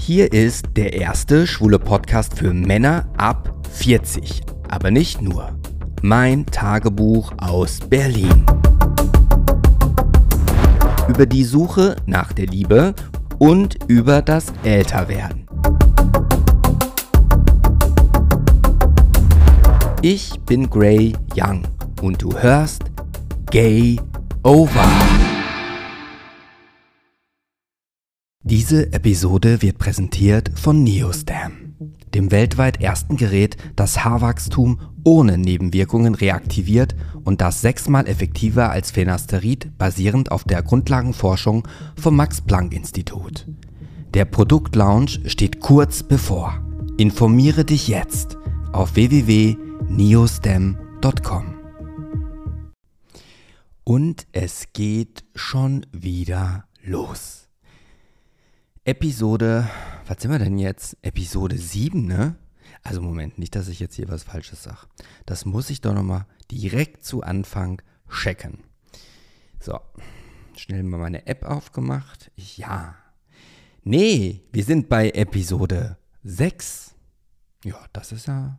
Hier ist der erste schwule Podcast für Männer ab 40. Aber nicht nur. Mein Tagebuch aus Berlin. Über die Suche nach der Liebe und über das Älterwerden. Ich bin Gray Young und du hörst Gay Over. Diese Episode wird präsentiert von Neostam, dem weltweit ersten Gerät, das Haarwachstum ohne Nebenwirkungen reaktiviert und das sechsmal effektiver als Phenasterid basierend auf der Grundlagenforschung vom Max-Planck-Institut. Der Produktlaunch steht kurz bevor. Informiere dich jetzt auf www.neostem.com. Und es geht schon wieder los. Episode, was sind wir denn jetzt? Episode 7, ne? Also Moment, nicht, dass ich jetzt hier was Falsches sage. Das muss ich doch nochmal direkt zu Anfang checken. So, schnell mal meine App aufgemacht. Ja. Nee, wir sind bei Episode 6. Ja, das ist ja,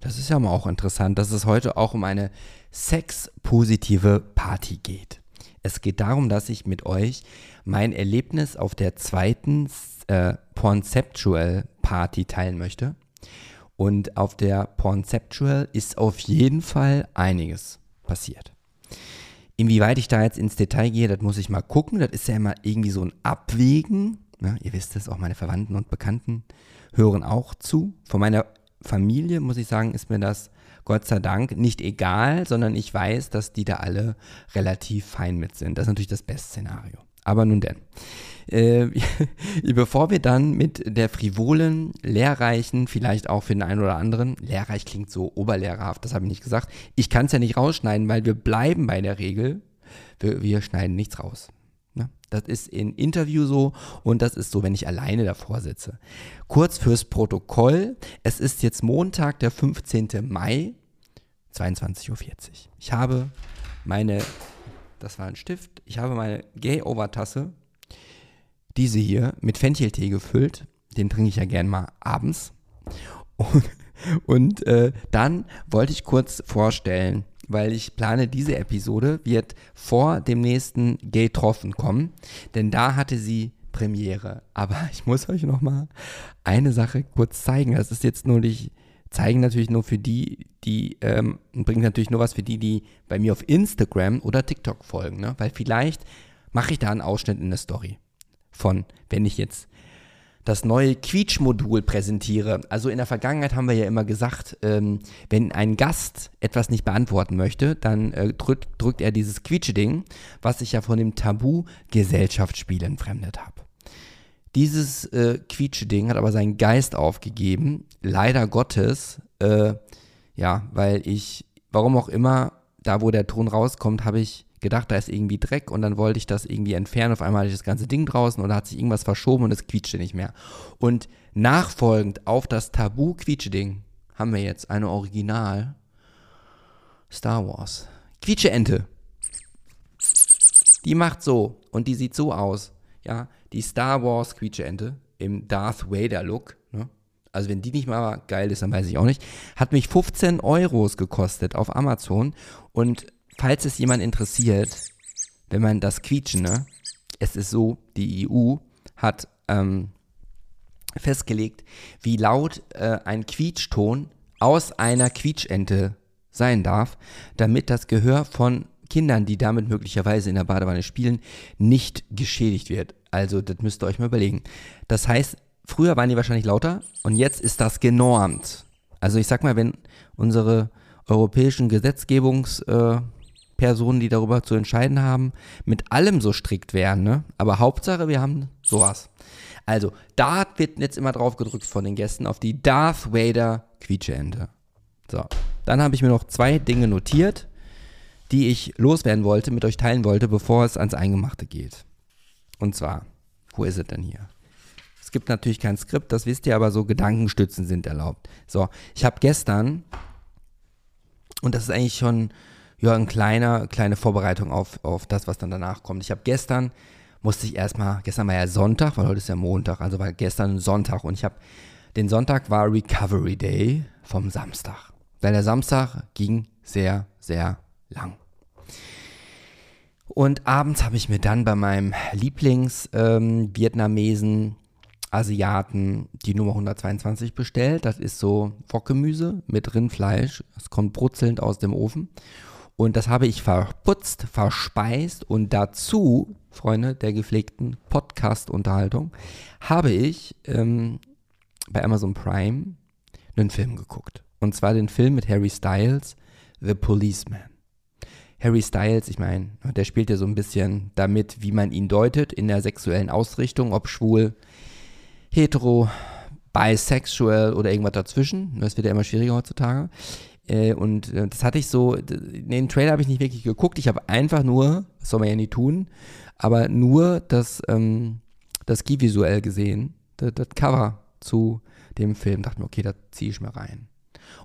das ist ja mal auch interessant, dass es heute auch um eine sexpositive Party geht. Es geht darum, dass ich mit euch mein Erlebnis auf der zweiten äh, Pornceptual Party teilen möchte. Und auf der Pornceptual ist auf jeden Fall einiges passiert. Inwieweit ich da jetzt ins Detail gehe, das muss ich mal gucken. Das ist ja immer irgendwie so ein Abwägen. Ja, ihr wisst es, auch meine Verwandten und Bekannten hören auch zu. Von meiner Familie, muss ich sagen, ist mir das Gott sei Dank nicht egal, sondern ich weiß, dass die da alle relativ fein mit sind. Das ist natürlich das beste Szenario. Aber nun denn. Äh, bevor wir dann mit der frivolen, lehrreichen, vielleicht auch für den einen oder anderen, lehrreich klingt so oberlehrerhaft, das habe ich nicht gesagt. Ich kann es ja nicht rausschneiden, weil wir bleiben bei der Regel. Wir, wir schneiden nichts raus. Ne? Das ist in Interview so und das ist so, wenn ich alleine davor sitze. Kurz fürs Protokoll. Es ist jetzt Montag, der 15. Mai 22.40 Uhr. Ich habe meine, das war ein Stift, ich habe meine Gay-Over-Tasse, diese hier, mit Fencheltee gefüllt. Den trinke ich ja gern mal abends. Und, und äh, dann wollte ich kurz vorstellen, weil ich plane, diese Episode wird vor dem nächsten Gay-Troffen kommen, denn da hatte sie Premiere. Aber ich muss euch noch mal eine Sache kurz zeigen. Das ist jetzt nur nicht zeigen natürlich nur für die, die, ähm, bringen natürlich nur was für die, die bei mir auf Instagram oder TikTok folgen, ne? Weil vielleicht mache ich da einen Ausschnitt in der Story von, wenn ich jetzt das neue Quietsch-Modul präsentiere. Also in der Vergangenheit haben wir ja immer gesagt, ähm, wenn ein Gast etwas nicht beantworten möchte, dann äh, drückt, drückt er dieses Quietsche-Ding, was ich ja von dem Tabu Gesellschaftsspiel entfremdet habe. Dieses äh, Quietsche-Ding hat aber seinen Geist aufgegeben. Leider Gottes, äh, ja, weil ich, warum auch immer, da wo der Ton rauskommt, habe ich gedacht, da ist irgendwie Dreck und dann wollte ich das irgendwie entfernen. Auf einmal hatte ich das ganze Ding draußen da hat sich irgendwas verschoben und es quietschte nicht mehr. Und nachfolgend auf das Tabu-Quietsche-Ding haben wir jetzt eine Original Star Wars. Quietsche-Ente. Die macht so und die sieht so aus. Ja, die Star Wars Quietscheente im Darth Vader Look, ne? also wenn die nicht mal geil ist, dann weiß ich auch nicht, hat mich 15 Euros gekostet auf Amazon und falls es jemand interessiert, wenn man das Quietschen, ne? es ist so, die EU hat ähm, festgelegt, wie laut äh, ein Quietschton aus einer Quietschente sein darf, damit das Gehör von Kindern, die damit möglicherweise in der Badewanne spielen, nicht geschädigt wird. Also, das müsst ihr euch mal überlegen. Das heißt, früher waren die wahrscheinlich lauter und jetzt ist das genormt. Also, ich sag mal, wenn unsere europäischen Gesetzgebungspersonen, äh, die darüber zu entscheiden haben, mit allem so strikt wären, ne? Aber Hauptsache, wir haben sowas. Also, da wird jetzt immer drauf gedrückt von den Gästen auf die Darth Vader Quietscheente. So, dann habe ich mir noch zwei Dinge notiert die ich loswerden wollte, mit euch teilen wollte, bevor es ans Eingemachte geht. Und zwar, wo ist es denn hier? Es gibt natürlich kein Skript, das wisst ihr, aber so Gedankenstützen sind erlaubt. So, ich habe gestern, und das ist eigentlich schon ja, eine kleine, kleine Vorbereitung auf, auf das, was dann danach kommt. Ich habe gestern musste ich erstmal, gestern war ja Sonntag, weil heute ist ja Montag, also war gestern Sonntag und ich habe, den Sonntag war Recovery Day vom Samstag. Weil der Samstag ging sehr, sehr lang. Und abends habe ich mir dann bei meinem Lieblings-Vietnamesen, ähm, Asiaten, die Nummer 122 bestellt. Das ist so Wokgemüse mit Rindfleisch. Es kommt brutzelnd aus dem Ofen. Und das habe ich verputzt, verspeist und dazu, Freunde der gepflegten Podcast-Unterhaltung, habe ich ähm, bei Amazon Prime einen Film geguckt. Und zwar den Film mit Harry Styles, The Policeman. Harry Styles, ich meine, der spielt ja so ein bisschen damit, wie man ihn deutet in der sexuellen Ausrichtung, ob schwul, hetero, bisexual oder irgendwas dazwischen. Das wird ja immer schwieriger heutzutage. Äh, und äh, das hatte ich so, den Trailer habe ich nicht wirklich geguckt. Ich habe einfach nur, das soll man ja nie tun, aber nur das, ähm, das Key visuell gesehen, das, das Cover zu dem Film. Dachte mir, okay, da ziehe ich mir rein.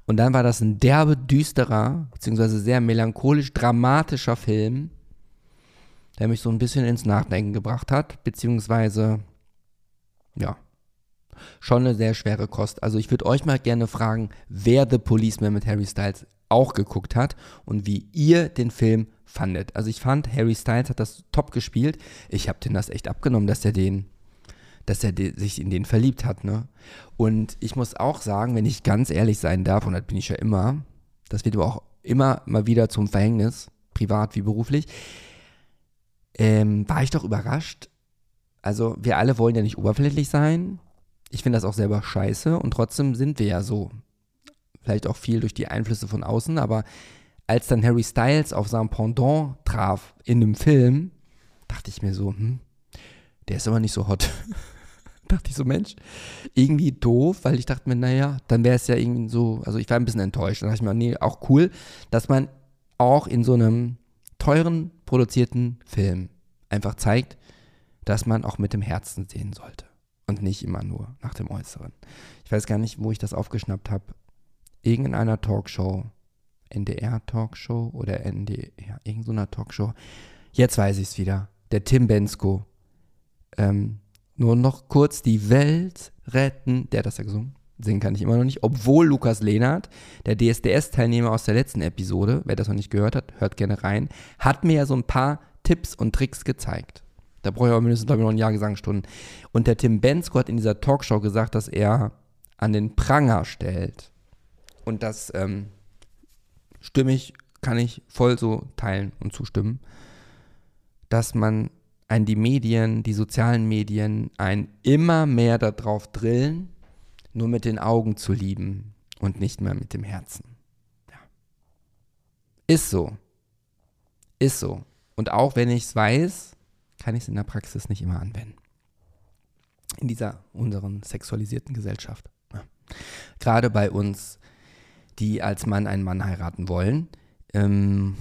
Und dann war das ein derbe, düsterer, beziehungsweise sehr melancholisch, dramatischer Film, der mich so ein bisschen ins Nachdenken gebracht hat, beziehungsweise, ja, schon eine sehr schwere Kost. Also ich würde euch mal gerne fragen, wer The Policeman mit Harry Styles auch geguckt hat und wie ihr den Film fandet. Also ich fand, Harry Styles hat das top gespielt. Ich habe den das echt abgenommen, dass er den dass er sich in den verliebt hat. Ne? Und ich muss auch sagen, wenn ich ganz ehrlich sein darf, und das bin ich ja immer, das wird aber auch immer mal wieder zum Verhängnis, privat wie beruflich, ähm, war ich doch überrascht. Also wir alle wollen ja nicht oberflächlich sein. Ich finde das auch selber scheiße und trotzdem sind wir ja so. Vielleicht auch viel durch die Einflüsse von außen, aber als dann Harry Styles auf sein Pendant traf in einem Film, dachte ich mir so, hm, der ist aber nicht so hot. dachte ich so, Mensch, irgendwie doof, weil ich dachte mir, naja, dann wäre es ja irgendwie so, also ich war ein bisschen enttäuscht. Dann dachte ich mir, nee, auch cool, dass man auch in so einem teuren produzierten Film einfach zeigt, dass man auch mit dem Herzen sehen sollte und nicht immer nur nach dem Äußeren. Ich weiß gar nicht, wo ich das aufgeschnappt habe. Irgendeiner Talkshow, NDR-Talkshow oder NDR, ja, irgendeiner Talkshow. Jetzt weiß ich es wieder. Der Tim Bensko. Ähm, nur noch kurz die Welt retten. Der hat das ja gesungen. Singen kann ich immer noch nicht. Obwohl Lukas Lehnert, der DSDS-Teilnehmer aus der letzten Episode, wer das noch nicht gehört hat, hört gerne rein, hat mir ja so ein paar Tipps und Tricks gezeigt. Da brauche ich aber mindestens, glaube ich, noch ein Jahr Gesangstunden. Und der Tim Bensko hat in dieser Talkshow gesagt, dass er an den Pranger stellt. Und das ähm, stimme kann ich voll so teilen und zustimmen, dass man ein die Medien, die sozialen Medien, ein immer mehr darauf drillen, nur mit den Augen zu lieben und nicht mehr mit dem Herzen. Ja. Ist so. Ist so. Und auch wenn ich es weiß, kann ich es in der Praxis nicht immer anwenden. In dieser unseren sexualisierten Gesellschaft. Ja. Gerade bei uns, die als Mann einen Mann heiraten wollen, ähm,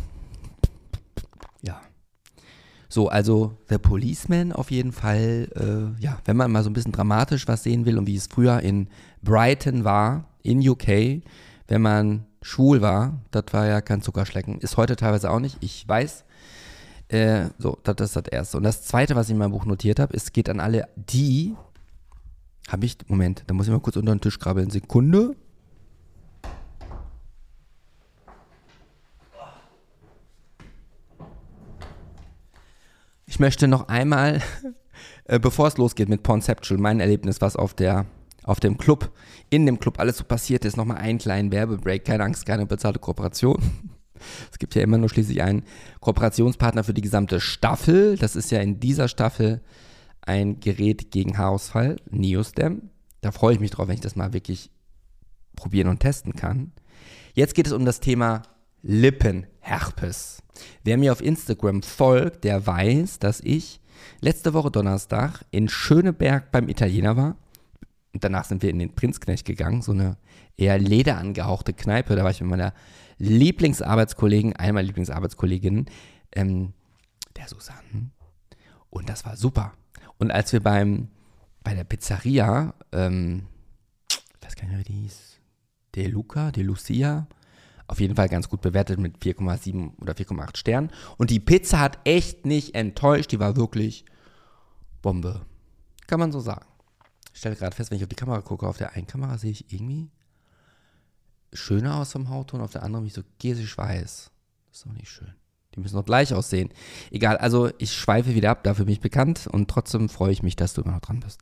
so, also The Policeman auf jeden Fall, äh, ja, wenn man mal so ein bisschen dramatisch was sehen will und wie es früher in Brighton war, in UK, wenn man schwul war, das war ja kein Zuckerschlecken. Ist heute teilweise auch nicht, ich weiß. Äh, so, das ist das Erste. Und das Zweite, was ich in meinem Buch notiert habe, es geht an alle die, habe ich, Moment, da muss ich mal kurz unter den Tisch krabbeln, Sekunde. Ich möchte noch einmal, äh, bevor es losgeht mit Conceptual, mein Erlebnis, was auf der auf dem Club, in dem Club alles so passiert ist, nochmal einen kleinen Werbebreak. Keine Angst, keine bezahlte Kooperation. Es gibt ja immer nur schließlich einen Kooperationspartner für die gesamte Staffel. Das ist ja in dieser Staffel ein Gerät gegen Haarausfall, Neostem. Da freue ich mich drauf, wenn ich das mal wirklich probieren und testen kann. Jetzt geht es um das Thema Lippenherpes. Wer mir auf Instagram folgt, der weiß, dass ich letzte Woche Donnerstag in Schöneberg beim Italiener war. Und danach sind wir in den Prinzknecht gegangen, so eine eher lederangehauchte Kneipe. Da war ich mit meiner Lieblingsarbeitskollegin, einmal Lieblingsarbeitskollegin, ähm, der Susanne. Und das war super. Und als wir beim, bei der Pizzeria, ähm, ich weiß gar nicht mehr, wie die hieß, De Luca, De Lucia, auf jeden Fall ganz gut bewertet mit 4,7 oder 4,8 Sternen. Und die Pizza hat echt nicht enttäuscht. Die war wirklich Bombe. Kann man so sagen. Ich stelle gerade fest, wenn ich auf die Kamera gucke, auf der einen Kamera sehe ich irgendwie schöner aus vom Hautton, auf der anderen bin ich so gesisch weiß. Das ist doch nicht schön. Die müssen doch gleich aussehen. Egal, also ich schweife wieder ab, dafür bin ich bekannt und trotzdem freue ich mich, dass du immer noch dran bist.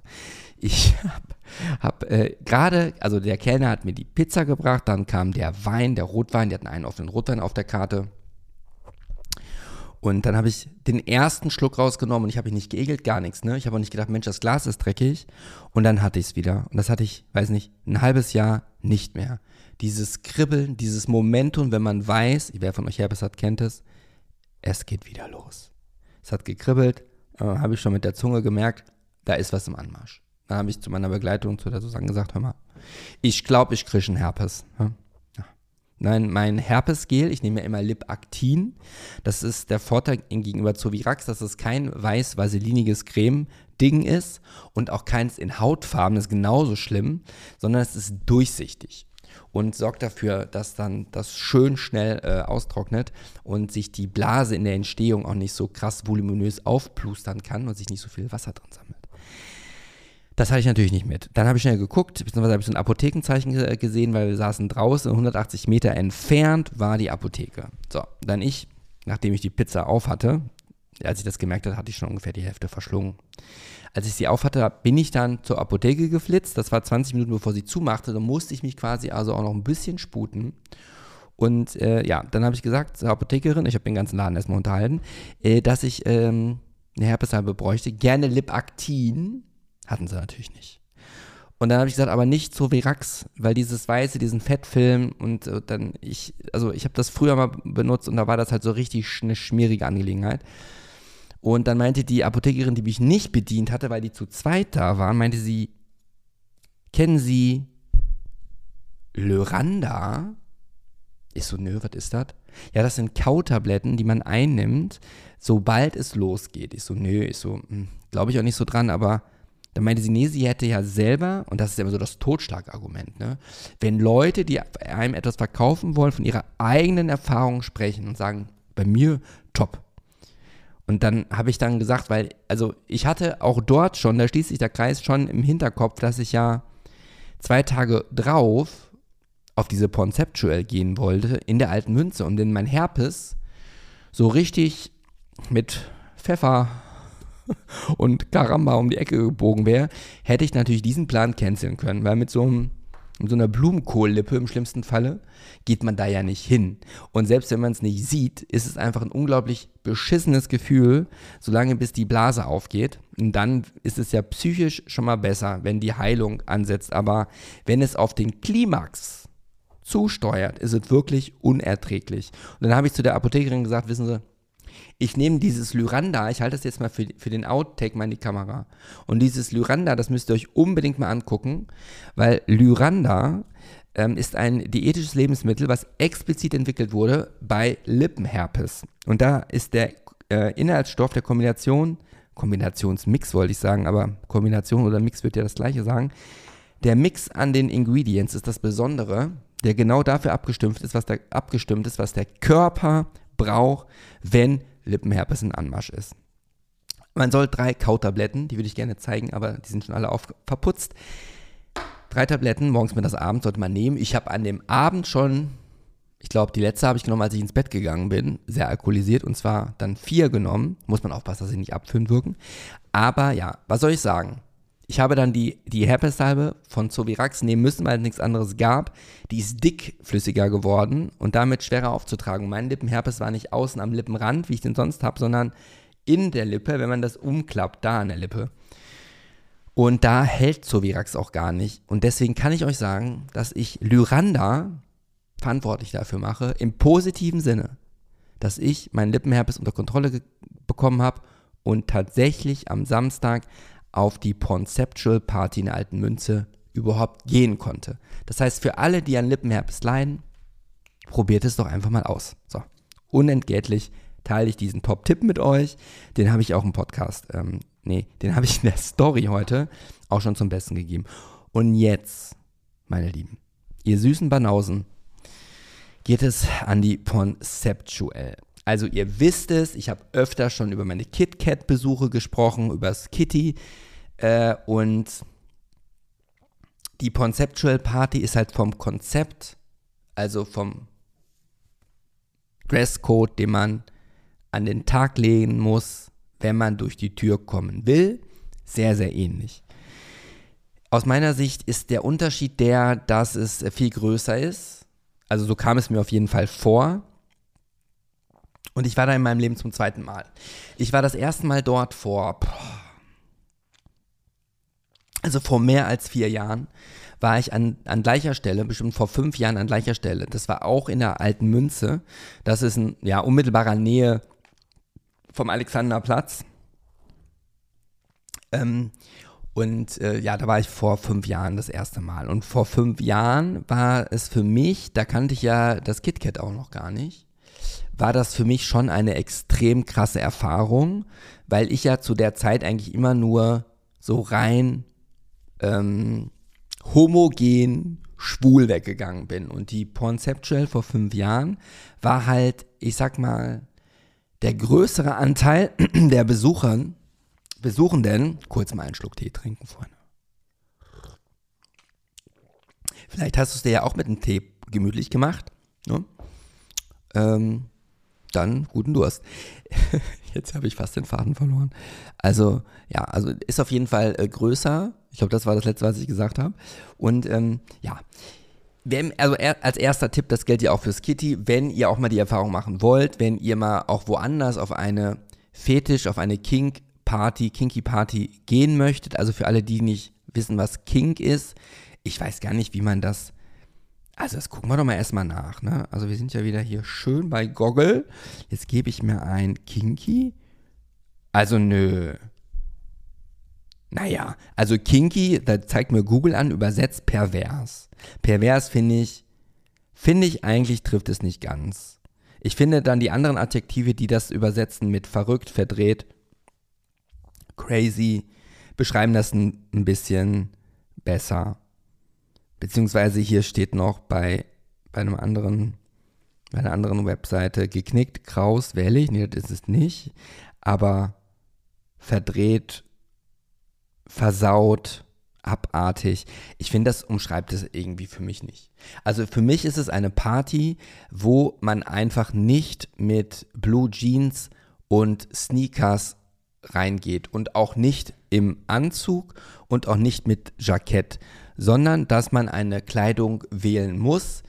Ich habe hab, äh, gerade, also der Kellner hat mir die Pizza gebracht, dann kam der Wein, der Rotwein, die hatten einen offenen Rotwein auf der Karte. Und dann habe ich den ersten Schluck rausgenommen und ich habe ihn nicht geegelt, gar nichts. Ne? Ich habe auch nicht gedacht, Mensch, das Glas ist dreckig. Und dann hatte ich es wieder. Und das hatte ich, weiß nicht, ein halbes Jahr nicht mehr. Dieses Kribbeln, dieses Momentum, wenn man weiß, wer von euch Herpes hat, kennt es, es geht wieder los. Es hat gekribbelt, äh, habe ich schon mit der Zunge gemerkt, da ist was im Anmarsch. Dann habe ich zu meiner Begleitung, zu der Susanne gesagt, hör mal, ich glaube, ich kriege einen Herpes. Hm? Nein, mein Herpesgel, ich nehme ja immer Lipactin. Das ist der Vorteil gegenüber Zovirax, dass es kein weiß-vaseliniges Creme-Ding ist und auch keins in Hautfarben, das ist genauso schlimm, sondern es ist durchsichtig und sorgt dafür, dass dann das schön schnell äh, austrocknet und sich die Blase in der Entstehung auch nicht so krass voluminös aufplustern kann und sich nicht so viel Wasser drin sammelt. Das hatte ich natürlich nicht mit. Dann habe ich schnell geguckt, beziehungsweise habe ich so ein Apothekenzeichen gesehen, weil wir saßen draußen, 180 Meter entfernt war die Apotheke. So, dann ich, nachdem ich die Pizza auf hatte, als ich das gemerkt habe, hatte ich schon ungefähr die Hälfte verschlungen. Als ich sie auf hatte, bin ich dann zur Apotheke geflitzt. Das war 20 Minuten, bevor sie zumachte. Da musste ich mich quasi also auch noch ein bisschen sputen. Und äh, ja, dann habe ich gesagt zur Apothekerin, ich habe den ganzen Laden erstmal unterhalten, äh, dass ich ähm, eine Herpessalbe bräuchte. Gerne Lipactin. Hatten sie natürlich nicht. Und dann habe ich gesagt, aber nicht so Verax, weil dieses Weiße, diesen Fettfilm und äh, dann ich, also ich habe das früher mal benutzt und da war das halt so richtig eine schmierige Angelegenheit. Und dann meinte die Apothekerin, die mich nicht bedient hatte, weil die zu zweit da waren, meinte sie, kennen Sie Lyranda? Ich so, nö, was ist das? Ja, das sind Kautabletten, die man einnimmt, sobald es losgeht. Ich so, nö, ich so, hm, glaube ich auch nicht so dran, aber dann meinte sie, nee, sie hätte ja selber, und das ist immer so das Totschlagargument, ne? Wenn Leute, die einem etwas verkaufen wollen, von ihrer eigenen Erfahrung sprechen und sagen, bei mir top, und dann habe ich dann gesagt, weil, also ich hatte auch dort schon, da schließt sich der Kreis schon im Hinterkopf, dass ich ja zwei Tage drauf auf diese Conceptual gehen wollte in der alten Münze und wenn mein Herpes so richtig mit Pfeffer und Karamba um die Ecke gebogen wäre, hätte ich natürlich diesen Plan canceln können, weil mit so einem mit so einer Blumenkohllippe im schlimmsten Falle, geht man da ja nicht hin. Und selbst wenn man es nicht sieht, ist es einfach ein unglaublich beschissenes Gefühl, solange bis die Blase aufgeht. Und dann ist es ja psychisch schon mal besser, wenn die Heilung ansetzt. Aber wenn es auf den Klimax zusteuert, ist es wirklich unerträglich. Und dann habe ich zu der Apothekerin gesagt, wissen Sie, ich nehme dieses Lyranda, ich halte das jetzt mal für, für den Outtake mal in die Kamera. Und dieses Lyranda, das müsst ihr euch unbedingt mal angucken, weil Lyranda ähm, ist ein diätisches Lebensmittel, was explizit entwickelt wurde bei Lippenherpes. Und da ist der äh, Inhaltsstoff der Kombination, Kombinationsmix wollte ich sagen, aber Kombination oder Mix wird ja das gleiche sagen. Der Mix an den Ingredients ist das Besondere, der genau dafür abgestimmt ist, was der, abgestimmt ist, was der Körper braucht, wenn Lippenherpes in Anmarsch ist. Man soll drei Kautabletten, die würde ich gerne zeigen, aber die sind schon alle auf, verputzt. Drei Tabletten, morgens, mittags, abends sollte man nehmen. Ich habe an dem Abend schon, ich glaube, die letzte habe ich genommen, als ich ins Bett gegangen bin, sehr alkoholisiert und zwar dann vier genommen. Muss man aufpassen, dass sie nicht abführend wirken. Aber ja, was soll ich sagen? Ich habe dann die, die Herpessalbe von Zovirax nehmen müssen, weil es nichts anderes gab. Die ist dickflüssiger geworden und damit schwerer aufzutragen. Mein Lippenherpes war nicht außen am Lippenrand, wie ich den sonst habe, sondern in der Lippe, wenn man das umklappt, da an der Lippe. Und da hält Zovirax auch gar nicht. Und deswegen kann ich euch sagen, dass ich Lyranda verantwortlich dafür mache, im positiven Sinne, dass ich meinen Lippenherpes unter Kontrolle bekommen habe und tatsächlich am Samstag auf die Conceptual Party in der alten Münze überhaupt gehen konnte. Das heißt, für alle, die an Lippenherpes leiden, probiert es doch einfach mal aus. So, unentgeltlich teile ich diesen Top-Tipp mit euch. Den habe ich auch im Podcast, ähm, nee, den habe ich in der Story heute auch schon zum Besten gegeben. Und jetzt, meine Lieben, ihr süßen Banausen, geht es an die Conceptual. Also ihr wisst es, ich habe öfter schon über meine KitKat-Besuche gesprochen, über das Kitty. Äh, und die Conceptual Party ist halt vom Konzept, also vom Dresscode, den man an den Tag legen muss, wenn man durch die Tür kommen will, sehr, sehr ähnlich. Aus meiner Sicht ist der Unterschied der, dass es viel größer ist. Also so kam es mir auf jeden Fall vor. Und ich war da in meinem Leben zum zweiten Mal. Ich war das erste Mal dort vor, also vor mehr als vier Jahren, war ich an, an gleicher Stelle, bestimmt vor fünf Jahren an gleicher Stelle. Das war auch in der alten Münze. Das ist in ja, unmittelbarer Nähe vom Alexanderplatz. Ähm, und äh, ja, da war ich vor fünf Jahren das erste Mal. Und vor fünf Jahren war es für mich, da kannte ich ja das KitKat auch noch gar nicht war das für mich schon eine extrem krasse Erfahrung, weil ich ja zu der Zeit eigentlich immer nur so rein ähm, homogen schwul weggegangen bin. Und die Pornceptual vor fünf Jahren war halt, ich sag mal, der größere Anteil der Besuchern, Besuchenden, kurz mal einen Schluck Tee trinken, Freunde. Vielleicht hast du es dir ja auch mit dem Tee gemütlich gemacht. Ne? Ähm, dann guten Durst. Jetzt habe ich fast den Faden verloren. Also, ja, also ist auf jeden Fall äh, größer. Ich glaube, das war das letzte, was ich gesagt habe. Und ähm, ja, wenn, also er, als erster Tipp, das gilt ja auch fürs Kitty, wenn ihr auch mal die Erfahrung machen wollt, wenn ihr mal auch woanders auf eine Fetisch, auf eine Kink-Party, Kinky-Party gehen möchtet, also für alle, die nicht wissen, was Kink ist, ich weiß gar nicht, wie man das also das gucken wir doch mal erstmal nach. Ne? Also wir sind ja wieder hier schön bei Goggle. Jetzt gebe ich mir ein Kinky. Also nö. Naja, also Kinky, da zeigt mir Google an, übersetzt pervers. Pervers finde ich, finde ich eigentlich trifft es nicht ganz. Ich finde dann die anderen Adjektive, die das übersetzen mit verrückt, verdreht, crazy, beschreiben das ein, ein bisschen besser. Beziehungsweise hier steht noch bei, bei einem anderen, bei einer anderen Webseite geknickt, kraus, wellig. Nee, das ist es nicht. Aber verdreht, versaut, abartig. Ich finde, das umschreibt es irgendwie für mich nicht. Also für mich ist es eine Party, wo man einfach nicht mit Blue Jeans und Sneakers reingeht und auch nicht im Anzug und auch nicht mit Jackett, sondern dass man eine Kleidung wählen muss,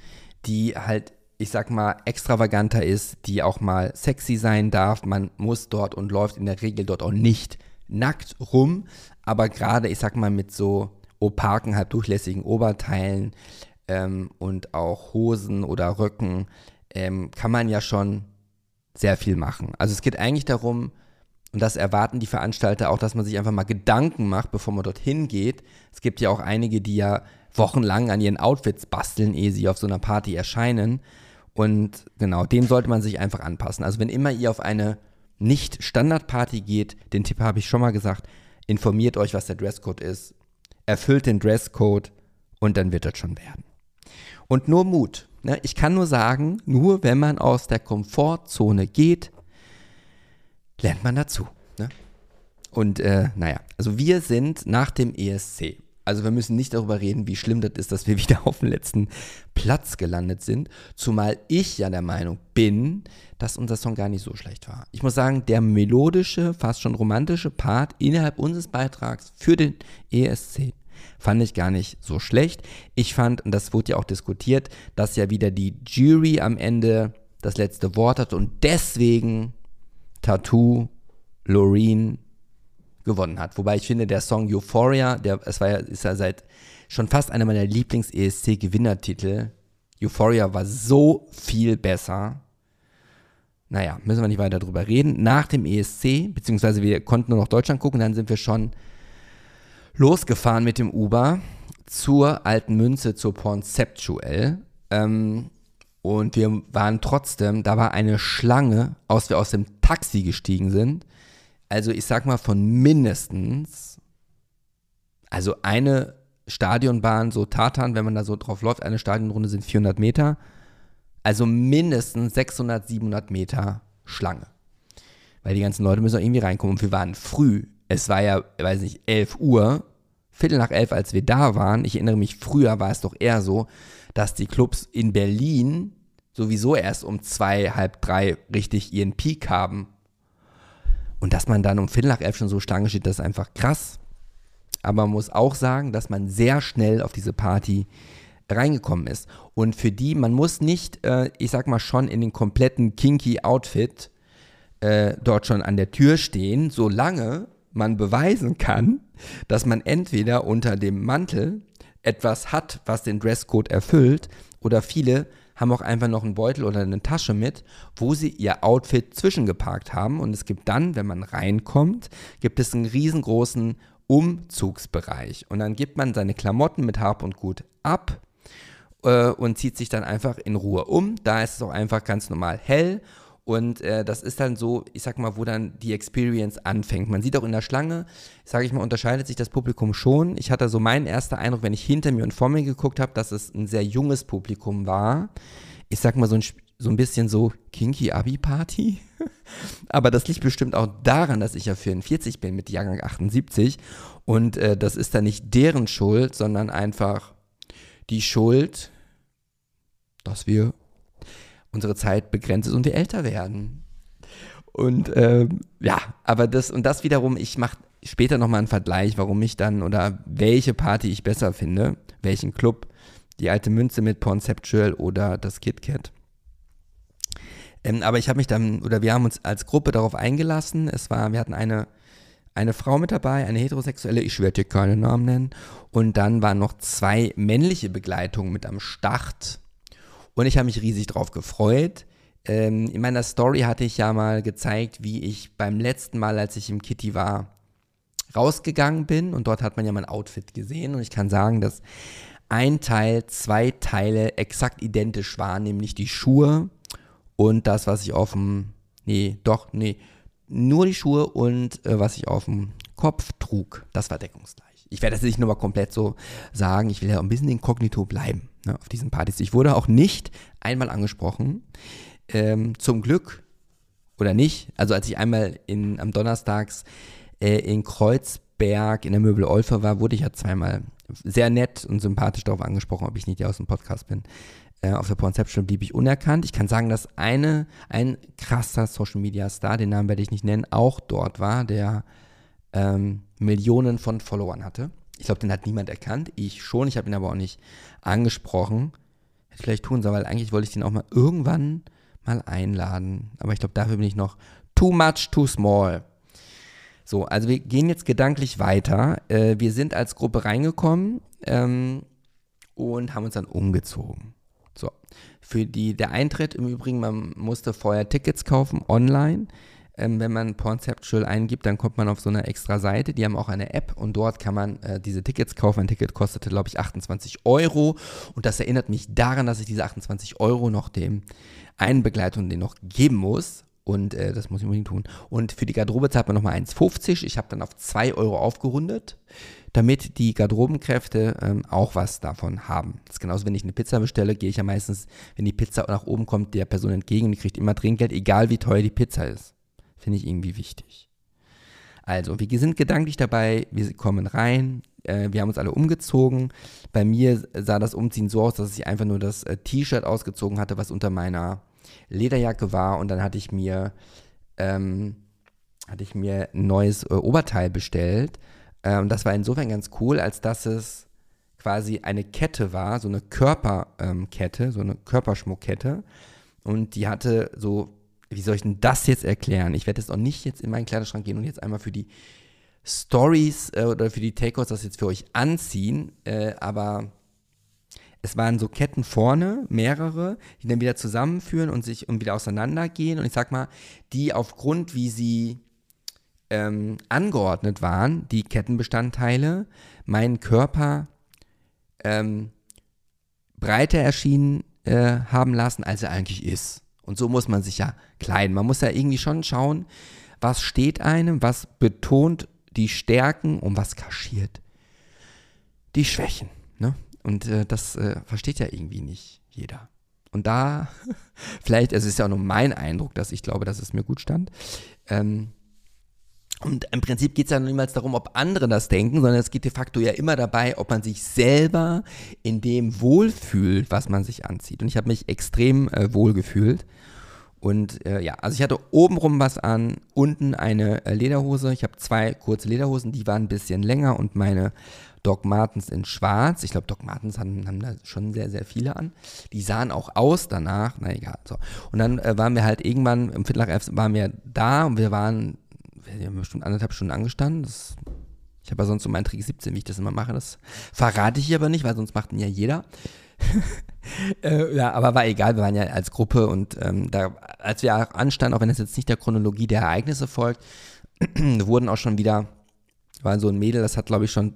die halt, ich sag mal, extravaganter ist, die auch mal sexy sein darf. Man muss dort und läuft in der Regel dort auch nicht nackt rum, aber gerade, ich sag mal, mit so opaken, halb durchlässigen Oberteilen ähm, und auch Hosen oder Röcken ähm, kann man ja schon sehr viel machen. Also es geht eigentlich darum, und das erwarten die Veranstalter auch, dass man sich einfach mal Gedanken macht, bevor man dorthin geht. Es gibt ja auch einige, die ja wochenlang an ihren Outfits basteln, ehe sie auf so einer Party erscheinen. Und genau, dem sollte man sich einfach anpassen. Also wenn immer ihr auf eine nicht-Standard-Party geht, den Tipp habe ich schon mal gesagt, informiert euch, was der Dresscode ist, erfüllt den Dresscode und dann wird das schon werden. Und nur Mut. Ne? Ich kann nur sagen, nur wenn man aus der Komfortzone geht, lernt man dazu. Ne? Und äh, naja, also wir sind nach dem ESC. Also wir müssen nicht darüber reden, wie schlimm das ist, dass wir wieder auf dem letzten Platz gelandet sind. Zumal ich ja der Meinung bin, dass unser Song gar nicht so schlecht war. Ich muss sagen, der melodische, fast schon romantische Part innerhalb unseres Beitrags für den ESC fand ich gar nicht so schlecht. Ich fand, und das wurde ja auch diskutiert, dass ja wieder die Jury am Ende das letzte Wort hat und deswegen Tattoo, Loreen gewonnen hat. Wobei ich finde, der Song Euphoria, der, es war ja, ist ja seit schon fast einer meiner Lieblings-ESC-Gewinnertitel. Euphoria war so viel besser. Naja, müssen wir nicht weiter drüber reden. Nach dem ESC, beziehungsweise wir konnten nur noch Deutschland gucken, dann sind wir schon losgefahren mit dem Uber zur alten Münze, zur Pornceptual. Ähm, und wir waren trotzdem, da war eine Schlange, aus wir aus dem Taxi gestiegen sind. Also ich sag mal von mindestens, also eine Stadionbahn, so Tatan, wenn man da so drauf läuft, eine Stadionrunde sind 400 Meter. Also mindestens 600, 700 Meter Schlange. Weil die ganzen Leute müssen auch irgendwie reinkommen. Und wir waren früh. Es war ja, weiß nicht, 11 Uhr, Viertel nach elf, als wir da waren. Ich erinnere mich, früher war es doch eher so, dass die Clubs in Berlin sowieso erst um zwei, halb drei richtig ihren Peak haben. Und dass man dann um Viertel nach elf schon so Stange steht, das ist einfach krass. Aber man muss auch sagen, dass man sehr schnell auf diese Party reingekommen ist. Und für die, man muss nicht, äh, ich sag mal, schon in den kompletten kinky Outfit äh, dort schon an der Tür stehen, solange man beweisen kann, dass man entweder unter dem Mantel etwas hat, was den Dresscode erfüllt, oder viele haben auch einfach noch einen Beutel oder eine Tasche mit, wo sie ihr Outfit zwischengeparkt haben. Und es gibt dann, wenn man reinkommt, gibt es einen riesengroßen Umzugsbereich. Und dann gibt man seine Klamotten mit Hab und Gut ab äh, und zieht sich dann einfach in Ruhe um. Da ist es auch einfach ganz normal hell und äh, das ist dann so, ich sag mal, wo dann die Experience anfängt. Man sieht auch in der Schlange, sage ich mal, unterscheidet sich das Publikum schon. Ich hatte so meinen ersten Eindruck, wenn ich hinter mir und vor mir geguckt habe, dass es ein sehr junges Publikum war. Ich sag mal, so ein, so ein bisschen so kinky Abi-Party. Aber das liegt bestimmt auch daran, dass ich ja 44 bin mit Jahrgang 78. Und äh, das ist dann nicht deren Schuld, sondern einfach die Schuld, dass wir unsere Zeit begrenzt ist und wir älter werden. Und ähm, ja, aber das und das wiederum, ich mache später nochmal einen Vergleich, warum ich dann oder welche Party ich besser finde, welchen Club, die alte Münze mit Conceptual oder das KitKat. Ähm, aber ich habe mich dann, oder wir haben uns als Gruppe darauf eingelassen. Es war, wir hatten eine, eine Frau mit dabei, eine heterosexuelle, ich werde hier keine Namen nennen. Und dann waren noch zwei männliche Begleitungen mit am Start. Und ich habe mich riesig drauf gefreut. Ähm, in meiner Story hatte ich ja mal gezeigt, wie ich beim letzten Mal, als ich im Kitty war, rausgegangen bin. Und dort hat man ja mein Outfit gesehen. Und ich kann sagen, dass ein Teil, zwei Teile exakt identisch waren, nämlich die Schuhe und das, was ich auf dem, nee, doch, nee, nur die Schuhe und äh, was ich auf dem Kopf trug. Das war deckungsgleich. Ich werde das nicht nochmal komplett so sagen. Ich will ja ein bisschen inkognito bleiben ne, auf diesen Partys. Ich wurde auch nicht einmal angesprochen. Ähm, zum Glück oder nicht. Also als ich einmal in, am Donnerstags äh, in Kreuzberg in der Möbel Olfer war, wurde ich ja zweimal sehr nett und sympathisch darauf angesprochen, ob ich nicht aus dem Podcast bin. Äh, auf der Conception blieb ich unerkannt. Ich kann sagen, dass eine, ein krasser Social Media Star, den Namen werde ich nicht nennen, auch dort war, der ähm, Millionen von Followern hatte. Ich glaube, den hat niemand erkannt. Ich schon, ich habe ihn aber auch nicht angesprochen. Hätte ich vielleicht tun sollen, weil eigentlich wollte ich den auch mal irgendwann mal einladen. Aber ich glaube, dafür bin ich noch too much, too small. So, also wir gehen jetzt gedanklich weiter. Äh, wir sind als Gruppe reingekommen ähm, und haben uns dann umgezogen. So, für die, der Eintritt im Übrigen, man musste vorher Tickets kaufen online. Ähm, wenn man Pornceptual eingibt, dann kommt man auf so eine extra Seite. Die haben auch eine App und dort kann man äh, diese Tickets kaufen. Ein Ticket kostete, glaube ich, 28 Euro. Und das erinnert mich daran, dass ich diese 28 Euro noch dem einen Begleitung den noch geben muss. Und äh, das muss ich unbedingt tun. Und für die Garderobe zahlt man nochmal 1,50. Ich habe dann auf 2 Euro aufgerundet, damit die Garderobenkräfte ähm, auch was davon haben. Das ist genauso, wenn ich eine Pizza bestelle, gehe ich ja meistens, wenn die Pizza nach oben kommt, der Person entgegen und die kriegt immer Trinkgeld, egal wie teuer die Pizza ist. Finde ich irgendwie wichtig. Also, wir sind gedanklich dabei, wir kommen rein, äh, wir haben uns alle umgezogen. Bei mir sah das Umziehen so aus, dass ich einfach nur das äh, T-Shirt ausgezogen hatte, was unter meiner Lederjacke war. Und dann hatte ich mir, ähm, hatte ich mir ein neues äh, Oberteil bestellt. und das war insofern ganz cool, als dass es quasi eine Kette war, so eine Körperkette, ähm, so eine Körperschmuckkette. Und die hatte so wie soll ich denn das jetzt erklären? Ich werde jetzt auch nicht jetzt in meinen Kleiderschrank gehen und jetzt einmal für die Stories äh, oder für die Takeouts das jetzt für euch anziehen, äh, aber es waren so Ketten vorne, mehrere, die dann wieder zusammenführen und sich und wieder auseinandergehen. Und ich sag mal, die aufgrund, wie sie ähm, angeordnet waren, die Kettenbestandteile, meinen Körper ähm, breiter erschienen äh, haben lassen, als er eigentlich ist. Und so muss man sich ja kleiden. Man muss ja irgendwie schon schauen, was steht einem, was betont die Stärken und was kaschiert die Schwächen. Ne? Und äh, das äh, versteht ja irgendwie nicht jeder. Und da, vielleicht, es ist ja auch nur mein Eindruck, dass ich glaube, dass es mir gut stand. Ähm, und im Prinzip geht es ja niemals darum, ob andere das denken, sondern es geht de facto ja immer dabei, ob man sich selber in dem wohlfühlt, was man sich anzieht. Und ich habe mich extrem äh, wohl gefühlt. Und äh, ja, also ich hatte obenrum was an, unten eine äh, Lederhose. Ich habe zwei kurze Lederhosen, die waren ein bisschen länger und meine Doc Martens in schwarz. Ich glaube, Doc Martens haben, haben, da schon sehr, sehr viele an. Die sahen auch aus danach. Na egal. So. Und dann äh, waren wir halt irgendwann, im Viertel nach elf waren wir da und wir waren, wir haben bestimmt anderthalb Stunden angestanden. Das, ich habe ja sonst so meinen Trick 17, wie ich das immer mache. Das verrate ich aber nicht, weil sonst macht ihn ja jeder. äh, ja, aber war egal, wir waren ja als Gruppe und ähm, da, als wir anstanden, auch wenn es jetzt nicht der Chronologie der Ereignisse folgt, wurden auch schon wieder, war so ein Mädel, das hat glaube ich schon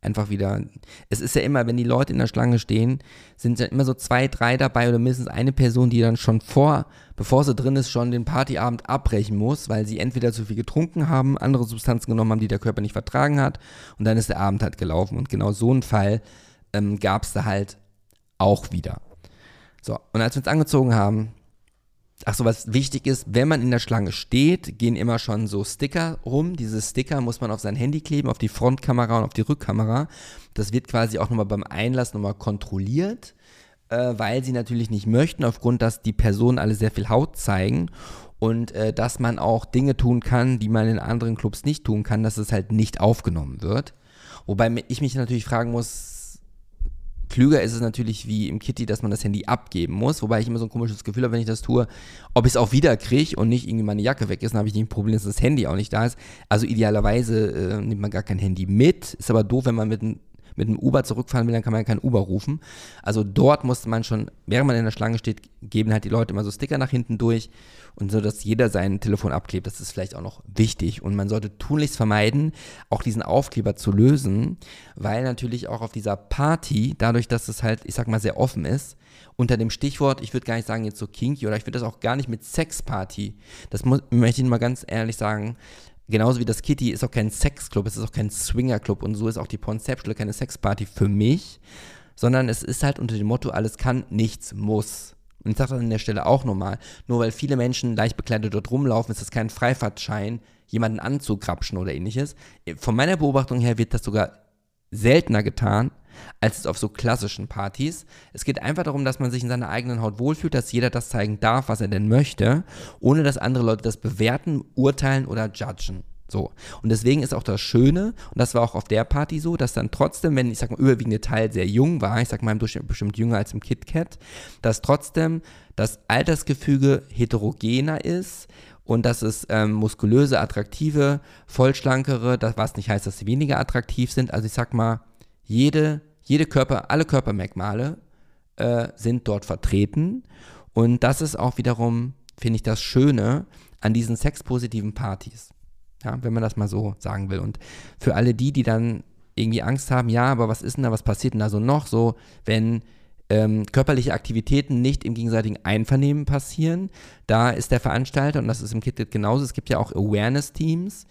einfach wieder. Es ist ja immer, wenn die Leute in der Schlange stehen, sind ja immer so zwei, drei dabei oder mindestens eine Person, die dann schon vor, bevor sie drin ist, schon den Partyabend abbrechen muss, weil sie entweder zu viel getrunken haben, andere Substanzen genommen haben, die der Körper nicht vertragen hat und dann ist der Abend halt gelaufen. Und genau so einen Fall ähm, gab es da halt auch wieder. So, und als wir uns angezogen haben, Ach so, was wichtig ist, wenn man in der Schlange steht, gehen immer schon so Sticker rum. Diese Sticker muss man auf sein Handy kleben, auf die Frontkamera und auf die Rückkamera. Das wird quasi auch nochmal beim Einlass nochmal kontrolliert, äh, weil sie natürlich nicht möchten, aufgrund, dass die Personen alle sehr viel Haut zeigen und äh, dass man auch Dinge tun kann, die man in anderen Clubs nicht tun kann, dass es halt nicht aufgenommen wird. Wobei ich mich natürlich fragen muss, Klüger ist es natürlich wie im Kitty, dass man das Handy abgeben muss, wobei ich immer so ein komisches Gefühl habe, wenn ich das tue, ob ich es auch wieder kriege und nicht irgendwie meine Jacke weg ist, dann habe ich nicht ein Problem, dass das Handy auch nicht da ist. Also idealerweise äh, nimmt man gar kein Handy mit, ist aber doof, wenn man mit einem mit einem Uber zurückfahren will, dann kann man ja kein Uber rufen. Also dort musste man schon, während man in der Schlange steht, geben halt die Leute immer so Sticker nach hinten durch und so, dass jeder sein Telefon abklebt. Das ist vielleicht auch noch wichtig. Und man sollte tunlichst vermeiden, auch diesen Aufkleber zu lösen, weil natürlich auch auf dieser Party, dadurch, dass es halt, ich sag mal, sehr offen ist, unter dem Stichwort, ich würde gar nicht sagen jetzt so kinky oder ich würde das auch gar nicht mit Sexparty, das muss, möchte ich mal ganz ehrlich sagen, genauso wie das Kitty ist auch kein Sexclub, es ist auch kein Swingerclub und so ist auch die Pornceptual keine Sexparty für mich, sondern es ist halt unter dem Motto, alles kann, nichts muss. Und ich sage das an der Stelle auch nochmal, nur weil viele Menschen leicht bekleidet dort rumlaufen, ist das kein Freifahrtschein, jemanden anzugrapschen oder ähnliches. Von meiner Beobachtung her wird das sogar seltener getan, als es auf so klassischen Partys. Es geht einfach darum, dass man sich in seiner eigenen Haut wohlfühlt, dass jeder das zeigen darf, was er denn möchte, ohne dass andere Leute das bewerten, urteilen oder judgen. So. Und deswegen ist auch das Schöne, und das war auch auf der Party so, dass dann trotzdem, wenn ich sag mal, überwiegende Teil sehr jung war, ich sag mal im Durchschnitt bestimmt jünger als im KitKat, dass trotzdem das Altersgefüge heterogener ist und dass es ähm, muskulöse, attraktive, vollschlankere, das, was nicht heißt, dass sie weniger attraktiv sind. Also ich sag mal, jede, jede Körper, alle Körpermerkmale äh, sind dort vertreten. Und das ist auch wiederum, finde ich, das Schöne an diesen sexpositiven Partys. Ja, wenn man das mal so sagen will. Und für alle die, die dann irgendwie Angst haben, ja, aber was ist denn da, was passiert denn da so noch so, wenn ähm, körperliche Aktivitäten nicht im gegenseitigen Einvernehmen passieren, da ist der Veranstalter, und das ist im KitKat genauso, es gibt ja auch Awareness-Teams,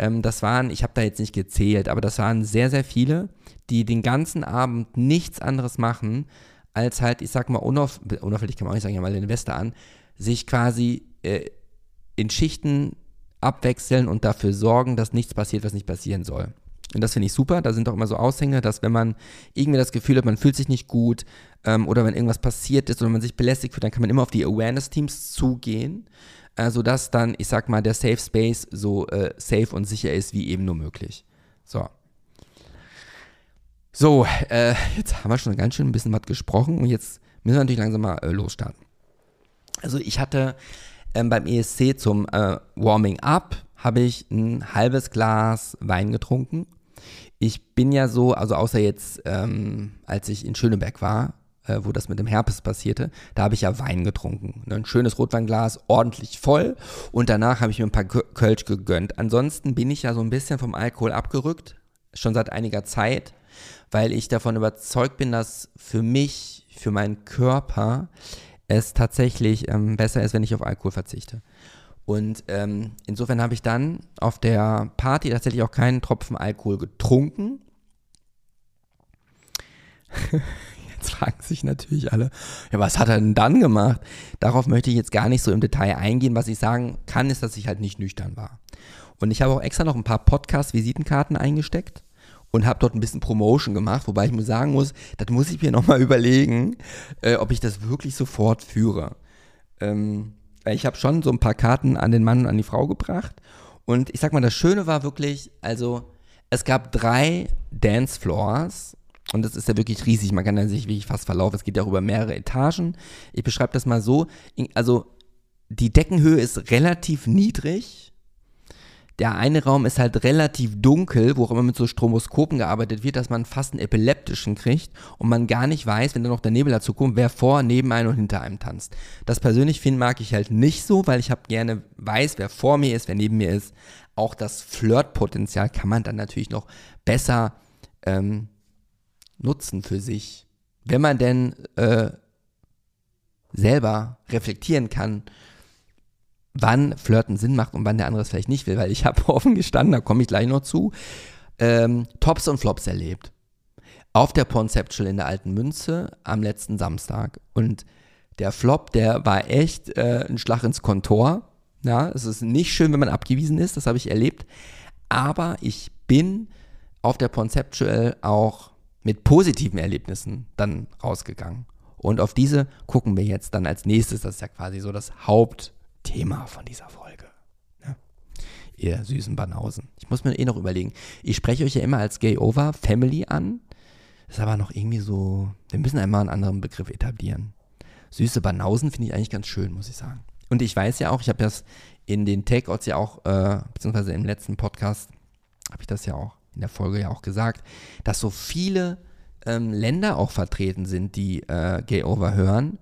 ähm, das waren, ich habe da jetzt nicht gezählt, aber das waren sehr, sehr viele, die den ganzen Abend nichts anderes machen, als halt, ich sag mal, unauf, unauffällig kann man auch nicht sagen, ja mal den Weste an, sich quasi äh, in Schichten abwechseln und dafür sorgen, dass nichts passiert, was nicht passieren soll. Und das finde ich super. Da sind auch immer so Aushänge, dass wenn man irgendwie das Gefühl hat, man fühlt sich nicht gut ähm, oder wenn irgendwas passiert ist oder man sich belästigt fühlt, dann kann man immer auf die Awareness-Teams zugehen, äh, sodass dann, ich sag mal, der Safe Space so äh, safe und sicher ist wie eben nur möglich. So. So, äh, jetzt haben wir schon ganz schön ein bisschen was gesprochen und jetzt müssen wir natürlich langsam mal äh, losstarten. Also ich hatte ähm, beim ESC zum äh, Warming Up habe ich ein halbes Glas Wein getrunken. Ich bin ja so, also außer jetzt, ähm, als ich in Schöneberg war, äh, wo das mit dem Herpes passierte, da habe ich ja Wein getrunken. Ne? Ein schönes Rotweinglas, ordentlich voll und danach habe ich mir ein paar Kölsch gegönnt. Ansonsten bin ich ja so ein bisschen vom Alkohol abgerückt, schon seit einiger Zeit, weil ich davon überzeugt bin, dass für mich, für meinen Körper es tatsächlich ähm, besser ist, wenn ich auf Alkohol verzichte. Und ähm, insofern habe ich dann auf der Party tatsächlich auch keinen Tropfen Alkohol getrunken. Jetzt fragen sich natürlich alle, ja, was hat er denn dann gemacht? Darauf möchte ich jetzt gar nicht so im Detail eingehen. Was ich sagen kann, ist, dass ich halt nicht nüchtern war. Und ich habe auch extra noch ein paar Podcast-Visitenkarten eingesteckt und habe dort ein bisschen Promotion gemacht, wobei ich mir sagen muss, das muss ich mir nochmal überlegen, äh, ob ich das wirklich sofort führe. Ähm, ich habe schon so ein paar Karten an den Mann und an die Frau gebracht. Und ich sag mal, das Schöne war wirklich, also es gab drei Dancefloors und das ist ja wirklich riesig. Man kann ja sich wirklich fast verlaufen. Es geht ja auch über mehrere Etagen. Ich beschreibe das mal so. Also die Deckenhöhe ist relativ niedrig der eine Raum ist halt relativ dunkel, wo auch immer mit so Stromoskopen gearbeitet wird, dass man fast einen epileptischen kriegt und man gar nicht weiß, wenn dann noch der Nebel dazu kommt, wer vor, neben einem und hinter einem tanzt. Das persönlich finde mag ich halt nicht so, weil ich habe gerne weiß, wer vor mir ist, wer neben mir ist. Auch das Flirtpotenzial kann man dann natürlich noch besser ähm, nutzen für sich, wenn man denn äh, selber reflektieren kann wann Flirten Sinn macht und wann der andere es vielleicht nicht will, weil ich habe offen gestanden, da komme ich gleich noch zu, ähm, Tops und Flops erlebt. Auf der Conceptual in der alten Münze am letzten Samstag. Und der Flop, der war echt äh, ein Schlag ins Kontor. Ja, es ist nicht schön, wenn man abgewiesen ist, das habe ich erlebt. Aber ich bin auf der Conceptual auch mit positiven Erlebnissen dann rausgegangen. Und auf diese gucken wir jetzt dann als nächstes. Das ist ja quasi so das Haupt, Thema von dieser Folge. Ne? Ihr süßen Banausen. Ich muss mir eh noch überlegen. Ich spreche euch ja immer als Gay Over Family an. Ist aber noch irgendwie so. Wir müssen einmal einen anderen Begriff etablieren. Süße Banausen finde ich eigentlich ganz schön, muss ich sagen. Und ich weiß ja auch, ich habe das in den Takeouts ja auch, äh, beziehungsweise im letzten Podcast, habe ich das ja auch in der Folge ja auch gesagt, dass so viele ähm, Länder auch vertreten sind, die äh, Gay Over hören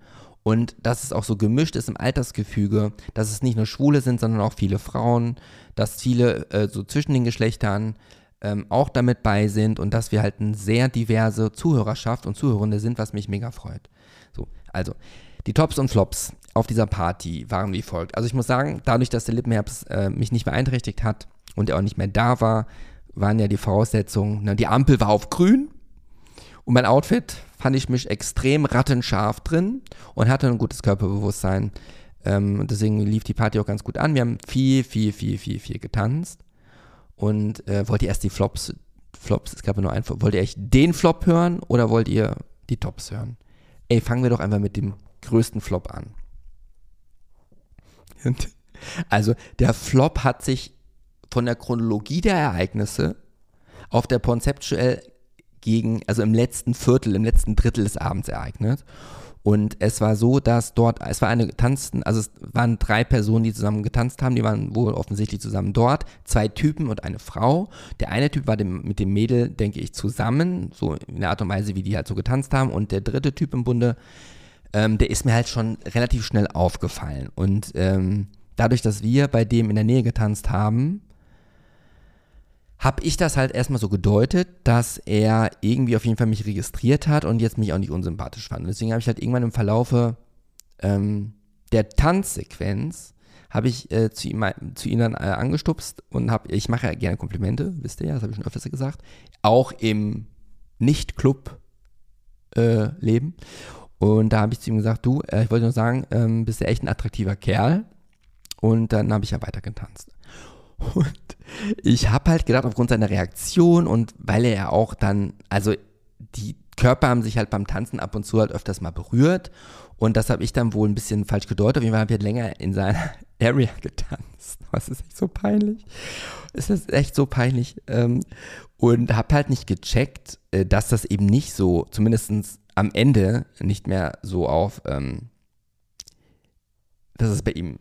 und dass es auch so gemischt ist im Altersgefüge, dass es nicht nur Schwule sind, sondern auch viele Frauen, dass viele äh, so zwischen den Geschlechtern ähm, auch damit bei sind und dass wir halt eine sehr diverse Zuhörerschaft und Zuhörende sind, was mich mega freut. So, also, die Tops und Flops auf dieser Party waren wie folgt. Also ich muss sagen, dadurch, dass der Lippenherbst äh, mich nicht beeinträchtigt hat und er auch nicht mehr da war, waren ja die Voraussetzungen, ne, die Ampel war auf grün und mein Outfit fand ich mich extrem rattenscharf drin und hatte ein gutes Körperbewusstsein. Ähm, deswegen lief die Party auch ganz gut an. Wir haben viel, viel, viel, viel, viel getanzt. Und äh, wollt ihr erst die Flops, Flops, es gab ja nur einen Flop, wollt ihr echt den Flop hören oder wollt ihr die Tops hören? Ey, fangen wir doch einfach mit dem größten Flop an. Also der Flop hat sich von der Chronologie der Ereignisse auf der Conceptual gegen, also im letzten Viertel, im letzten Drittel des Abends ereignet. Und es war so, dass dort, es war eine tanzten, also es waren drei Personen, die zusammen getanzt haben, die waren wohl offensichtlich zusammen dort, zwei Typen und eine Frau. Der eine Typ war dem, mit dem Mädel, denke ich, zusammen, so in der Art und Weise, wie die halt so getanzt haben. Und der dritte Typ im Bunde, ähm, der ist mir halt schon relativ schnell aufgefallen. Und ähm, dadurch, dass wir bei dem in der Nähe getanzt haben, habe ich das halt erstmal so gedeutet, dass er irgendwie auf jeden Fall mich registriert hat und jetzt mich auch nicht unsympathisch fand. Deswegen habe ich halt irgendwann im Verlaufe ähm, der Tanzsequenz habe ich äh, zu, ihm, zu ihm dann äh, angestupst und habe, ich mache ja gerne Komplimente, wisst ihr ja, das habe ich schon öfters gesagt, auch im Nicht-Club-Leben. Äh, und da habe ich zu ihm gesagt, du, äh, ich wollte nur sagen, ähm, bist du echt ein attraktiver Kerl. Und dann habe ich ja weiter getanzt. Und ich habe halt gedacht, aufgrund seiner Reaktion und weil er ja auch dann, also die Körper haben sich halt beim Tanzen ab und zu halt öfters mal berührt. Und das habe ich dann wohl ein bisschen falsch gedeutet. Auf jeden Fall habe ich halt länger in seiner Area getanzt. Was ist echt so peinlich. Es ist echt so peinlich. Ähm, und habe halt nicht gecheckt, äh, dass das eben nicht so, zumindest am Ende, nicht mehr so auf, ähm, dass es bei ihm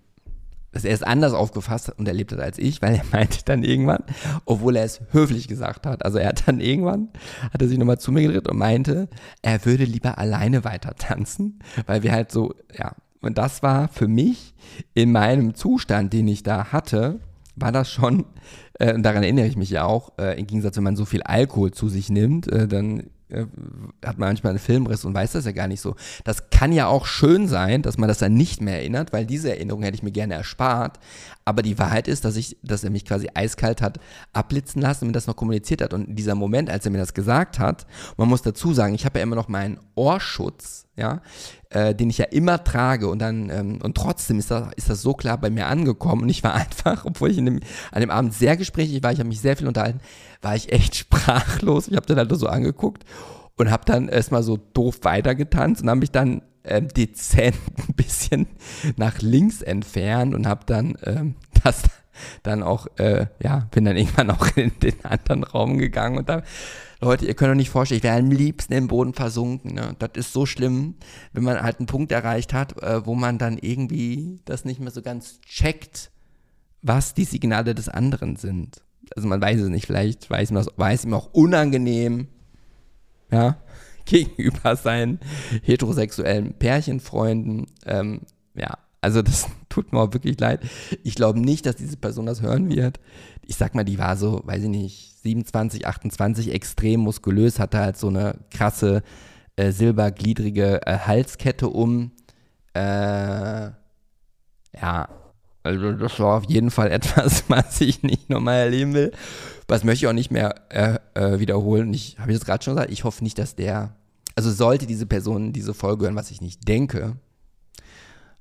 dass er es anders aufgefasst und erlebt hat als ich, weil er meinte dann irgendwann, obwohl er es höflich gesagt hat, also er hat dann irgendwann, hat er sich nochmal zu mir gedreht und meinte, er würde lieber alleine weiter tanzen, weil wir halt so, ja, und das war für mich in meinem Zustand, den ich da hatte, war das schon, äh, und daran erinnere ich mich ja auch, äh, im Gegensatz, wenn man so viel Alkohol zu sich nimmt, äh, dann hat man manchmal einen Filmriss und weiß das ja gar nicht so. Das kann ja auch schön sein, dass man das dann nicht mehr erinnert, weil diese Erinnerung hätte ich mir gerne erspart. Aber die Wahrheit ist, dass ich, dass er mich quasi eiskalt hat abblitzen lassen und mir das noch kommuniziert hat. Und dieser Moment, als er mir das gesagt hat, man muss dazu sagen, ich habe ja immer noch meinen Ohrschutz, ja, äh, den ich ja immer trage und dann, ähm, und trotzdem ist das, ist das so klar bei mir angekommen und ich war einfach, obwohl ich dem, an dem Abend sehr gesprächig war, ich habe mich sehr viel unterhalten, war ich echt sprachlos. Ich habe dann halt so angeguckt und habe dann erstmal so doof weitergetanzt und habe mich dann ähm, dezent ein bisschen nach links entfernt und habe dann ähm, das dann auch, äh, ja, bin dann irgendwann auch in den anderen Raum gegangen und da, Leute, ihr könnt euch nicht vorstellen, ich wäre am liebsten im Boden versunken. Ne? Das ist so schlimm, wenn man halt einen Punkt erreicht hat, äh, wo man dann irgendwie das nicht mehr so ganz checkt, was die Signale des anderen sind also man weiß es nicht, vielleicht weiß, man das, weiß ihm auch unangenehm, ja, gegenüber seinen heterosexuellen Pärchenfreunden. Ähm, ja, also das tut mir auch wirklich leid. Ich glaube nicht, dass diese Person das hören wird. Ich sag mal, die war so, weiß ich nicht, 27, 28, extrem muskulös, hatte halt so eine krasse äh, silbergliedrige äh, Halskette um. Äh, ja, also das war auf jeden Fall etwas, was ich nicht nochmal erleben will. Was möchte ich auch nicht mehr äh, äh, wiederholen. Ich habe jetzt gerade schon gesagt, ich hoffe nicht, dass der, also sollte diese Person diese Folge hören, was ich nicht denke,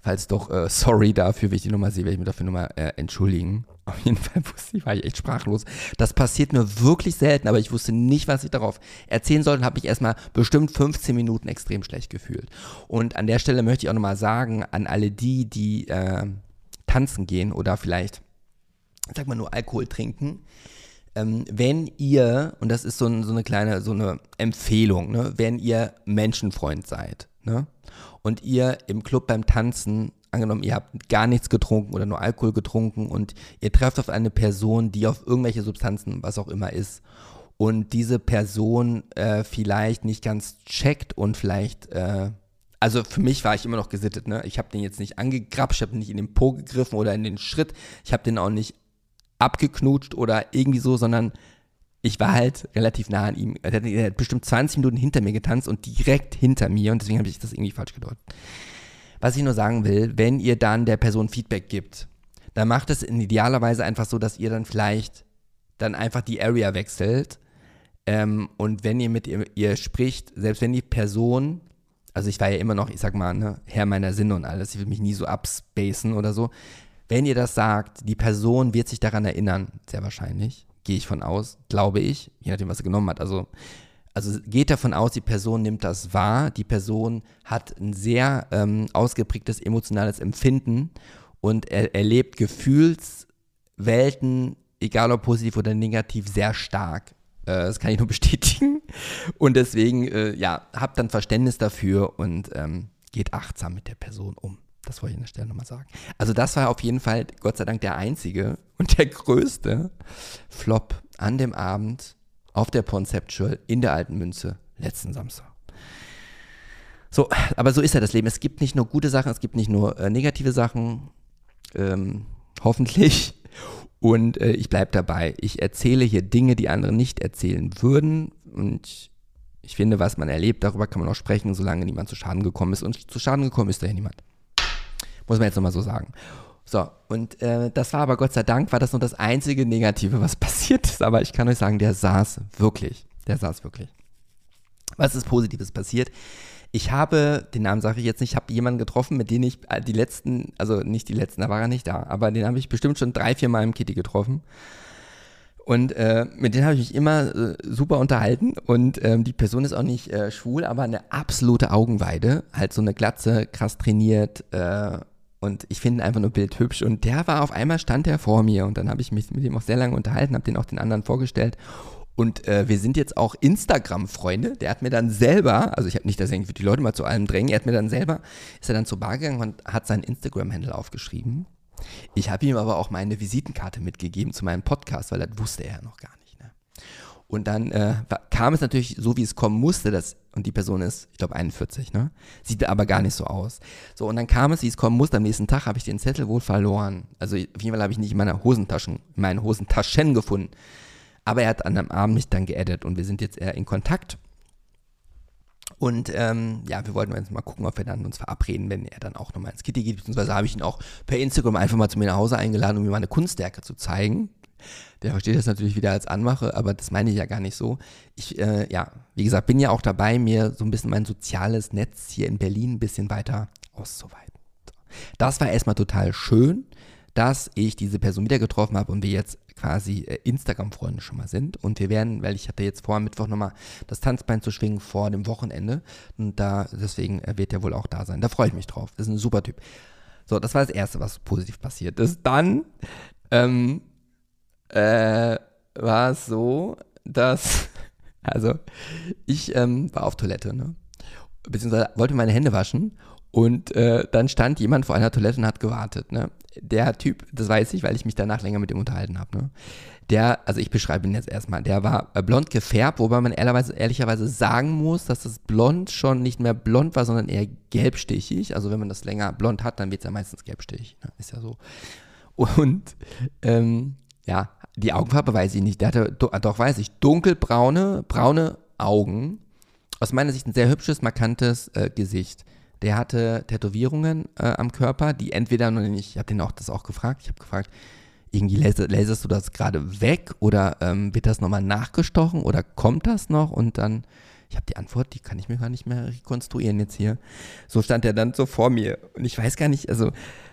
falls doch, äh, sorry dafür, wenn ich die Nummer sehe, werde ich mich dafür nochmal äh, entschuldigen. Auf jeden Fall wusste ich, war ich echt sprachlos. Das passiert mir wirklich selten, aber ich wusste nicht, was ich darauf erzählen sollte und habe mich erstmal bestimmt 15 Minuten extrem schlecht gefühlt. Und an der Stelle möchte ich auch nochmal sagen, an alle die, die äh, tanzen gehen oder vielleicht, sag mal, nur Alkohol trinken, ähm, wenn ihr, und das ist so, ein, so, eine kleine, so eine Empfehlung, ne, wenn ihr Menschenfreund seid, ne, und ihr im Club beim Tanzen, angenommen, ihr habt gar nichts getrunken oder nur Alkohol getrunken und ihr trefft auf eine Person, die auf irgendwelche Substanzen, was auch immer ist, und diese Person äh, vielleicht nicht ganz checkt und vielleicht äh, also für mich war ich immer noch gesittet, ne? Ich habe den jetzt nicht angegrapscht, ich habe nicht in den Po gegriffen oder in den Schritt, ich habe den auch nicht abgeknutscht oder irgendwie so, sondern ich war halt relativ nah an ihm. Er hat, er hat bestimmt 20 Minuten hinter mir getanzt und direkt hinter mir und deswegen habe ich das irgendwie falsch gedeutet. Was ich nur sagen will, wenn ihr dann der Person Feedback gibt, dann macht es in idealer Weise einfach so, dass ihr dann vielleicht dann einfach die Area wechselt ähm, und wenn ihr mit ihr, ihr spricht, selbst wenn die Person also ich war ja immer noch, ich sag mal, ne, Herr meiner Sinne und alles, ich will mich nie so abspacen oder so. Wenn ihr das sagt, die Person wird sich daran erinnern, sehr wahrscheinlich, gehe ich von aus, glaube ich, je nachdem, was er genommen hat. Also, also geht davon aus, die Person nimmt das wahr, die Person hat ein sehr ähm, ausgeprägtes emotionales Empfinden und er erlebt Gefühlswelten, egal ob positiv oder negativ, sehr stark. Äh, das kann ich nur bestätigen. Und deswegen, äh, ja, habt dann Verständnis dafür und ähm, geht achtsam mit der Person um. Das wollte ich an der Stelle nochmal sagen. Also das war auf jeden Fall, Gott sei Dank, der einzige und der größte Flop an dem Abend auf der Conceptual in der Alten Münze letzten Samstag. So, aber so ist ja das Leben. Es gibt nicht nur gute Sachen, es gibt nicht nur äh, negative Sachen. Ähm, hoffentlich. Und äh, ich bleibe dabei. Ich erzähle hier Dinge, die andere nicht erzählen würden. Und ich finde, was man erlebt, darüber kann man auch sprechen, solange niemand zu Schaden gekommen ist. Und zu Schaden gekommen ist da ja niemand. Muss man jetzt nochmal so sagen. So, und äh, das war aber Gott sei Dank, war das nur das einzige Negative, was passiert ist. Aber ich kann euch sagen, der saß wirklich. Der saß wirklich. Was ist Positives passiert? Ich habe, den Namen sage ich jetzt nicht, ich habe jemanden getroffen, mit dem ich äh, die letzten, also nicht die letzten, da war er nicht da, aber den habe ich bestimmt schon drei, vier Mal im Kitty getroffen. Und äh, mit denen habe ich mich immer äh, super unterhalten. Und ähm, die Person ist auch nicht äh, schwul, aber eine absolute Augenweide. Halt so eine Glatze, krass trainiert. Äh, und ich finde einfach nur bildhübsch. Und der war auf einmal, stand der vor mir. Und dann habe ich mich mit ihm auch sehr lange unterhalten, habe den auch den anderen vorgestellt. Und äh, wir sind jetzt auch Instagram-Freunde. Der hat mir dann selber, also ich habe nicht, dass irgendwie die Leute mal zu allem drängen, er hat mir dann selber, ist er dann zur Bar gegangen und hat seinen Instagram-Handle aufgeschrieben. Ich habe ihm aber auch meine Visitenkarte mitgegeben zu meinem Podcast, weil das wusste er ja noch gar nicht. Ne? Und dann äh, kam es natürlich so, wie es kommen musste, dass, und die Person ist, ich glaube, 41, ne? Sieht aber gar nicht so aus. So, und dann kam es, wie es kommen musste. Am nächsten Tag habe ich den Zettel wohl verloren. Also auf jeden Fall habe ich nicht in meiner Hosentaschen, in meinen Hosentaschen gefunden. Aber er hat an einem Abend mich dann geaddet und wir sind jetzt eher in Kontakt. Und ähm, ja, wir wollten jetzt mal gucken, ob wir dann uns verabreden, wenn er dann auch nochmal ins Kitty geht. Beziehungsweise habe ich ihn auch per Instagram einfach mal zu mir nach Hause eingeladen, um mir meine Kunstwerke zu zeigen. Der versteht das natürlich wieder als Anmache, aber das meine ich ja gar nicht so. Ich, äh, ja, wie gesagt, bin ja auch dabei, mir so ein bisschen mein soziales Netz hier in Berlin ein bisschen weiter auszuweiten. Das war erstmal total schön, dass ich diese Person wieder getroffen habe und wir jetzt quasi äh, Instagram-Freunde schon mal sind. Und wir werden, weil ich hatte jetzt vor, am Mittwoch nochmal das Tanzbein zu schwingen vor dem Wochenende. Und da, deswegen äh, wird er wohl auch da sein. Da freue ich mich drauf. Das ist ein super Typ. So, das war das Erste, was positiv passiert ist. Dann ähm, äh, war es so, dass, also ich ähm, war auf Toilette, ne? Beziehungsweise wollte meine Hände waschen und äh, dann stand jemand vor einer Toilette und hat gewartet, ne? der Typ, das weiß ich, weil ich mich danach länger mit ihm unterhalten habe, ne? Der, also ich beschreibe ihn jetzt erstmal, der war äh, blond gefärbt, wobei man ehrlicherweise, ehrlicherweise sagen muss, dass das Blond schon nicht mehr blond war, sondern eher gelbstichig. Also wenn man das länger blond hat, dann wird es ja meistens gelbstichig. Ne? Ist ja so. Und ähm, ja, die Augenfarbe weiß ich nicht. Der hatte, doch weiß ich, dunkelbraune, braune Augen. Aus meiner Sicht ein sehr hübsches, markantes äh, Gesicht. Der hatte Tätowierungen äh, am Körper, die entweder ich habe den auch das auch gefragt, ich habe gefragt, irgendwie laser, laserst du das gerade weg oder ähm, wird das nochmal nachgestochen oder kommt das noch? Und dann, ich habe die Antwort, die kann ich mir gar nicht mehr rekonstruieren jetzt hier. So stand er dann so vor mir und ich weiß gar nicht, also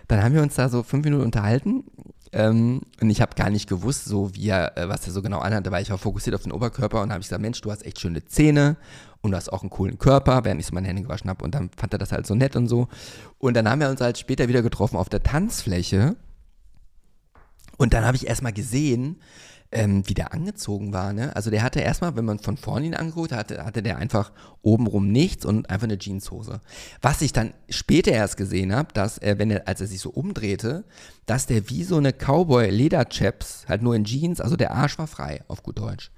dann haben wir uns da so fünf Minuten unterhalten ähm, und ich habe gar nicht gewusst, so wie er, äh, was er so genau anhatte, weil ich war fokussiert auf den Oberkörper und habe ich gesagt, Mensch, du hast echt schöne Zähne und du hast auch einen coolen Körper, während ich so meine Hände gewaschen habe. Und dann fand er das halt so nett und so. Und dann haben wir uns halt später wieder getroffen auf der Tanzfläche. Und dann habe ich erstmal gesehen, ähm, wie der angezogen war. Ne? Also der hatte erstmal, wenn man von vorne ihn angeguckt hatte, hatte der einfach obenrum nichts und einfach eine Jeanshose. Was ich dann später erst gesehen habe, dass er, wenn er, als er sich so umdrehte, dass der wie so eine Cowboy-Lederchaps, halt nur in Jeans, also der Arsch war frei, auf gut Deutsch.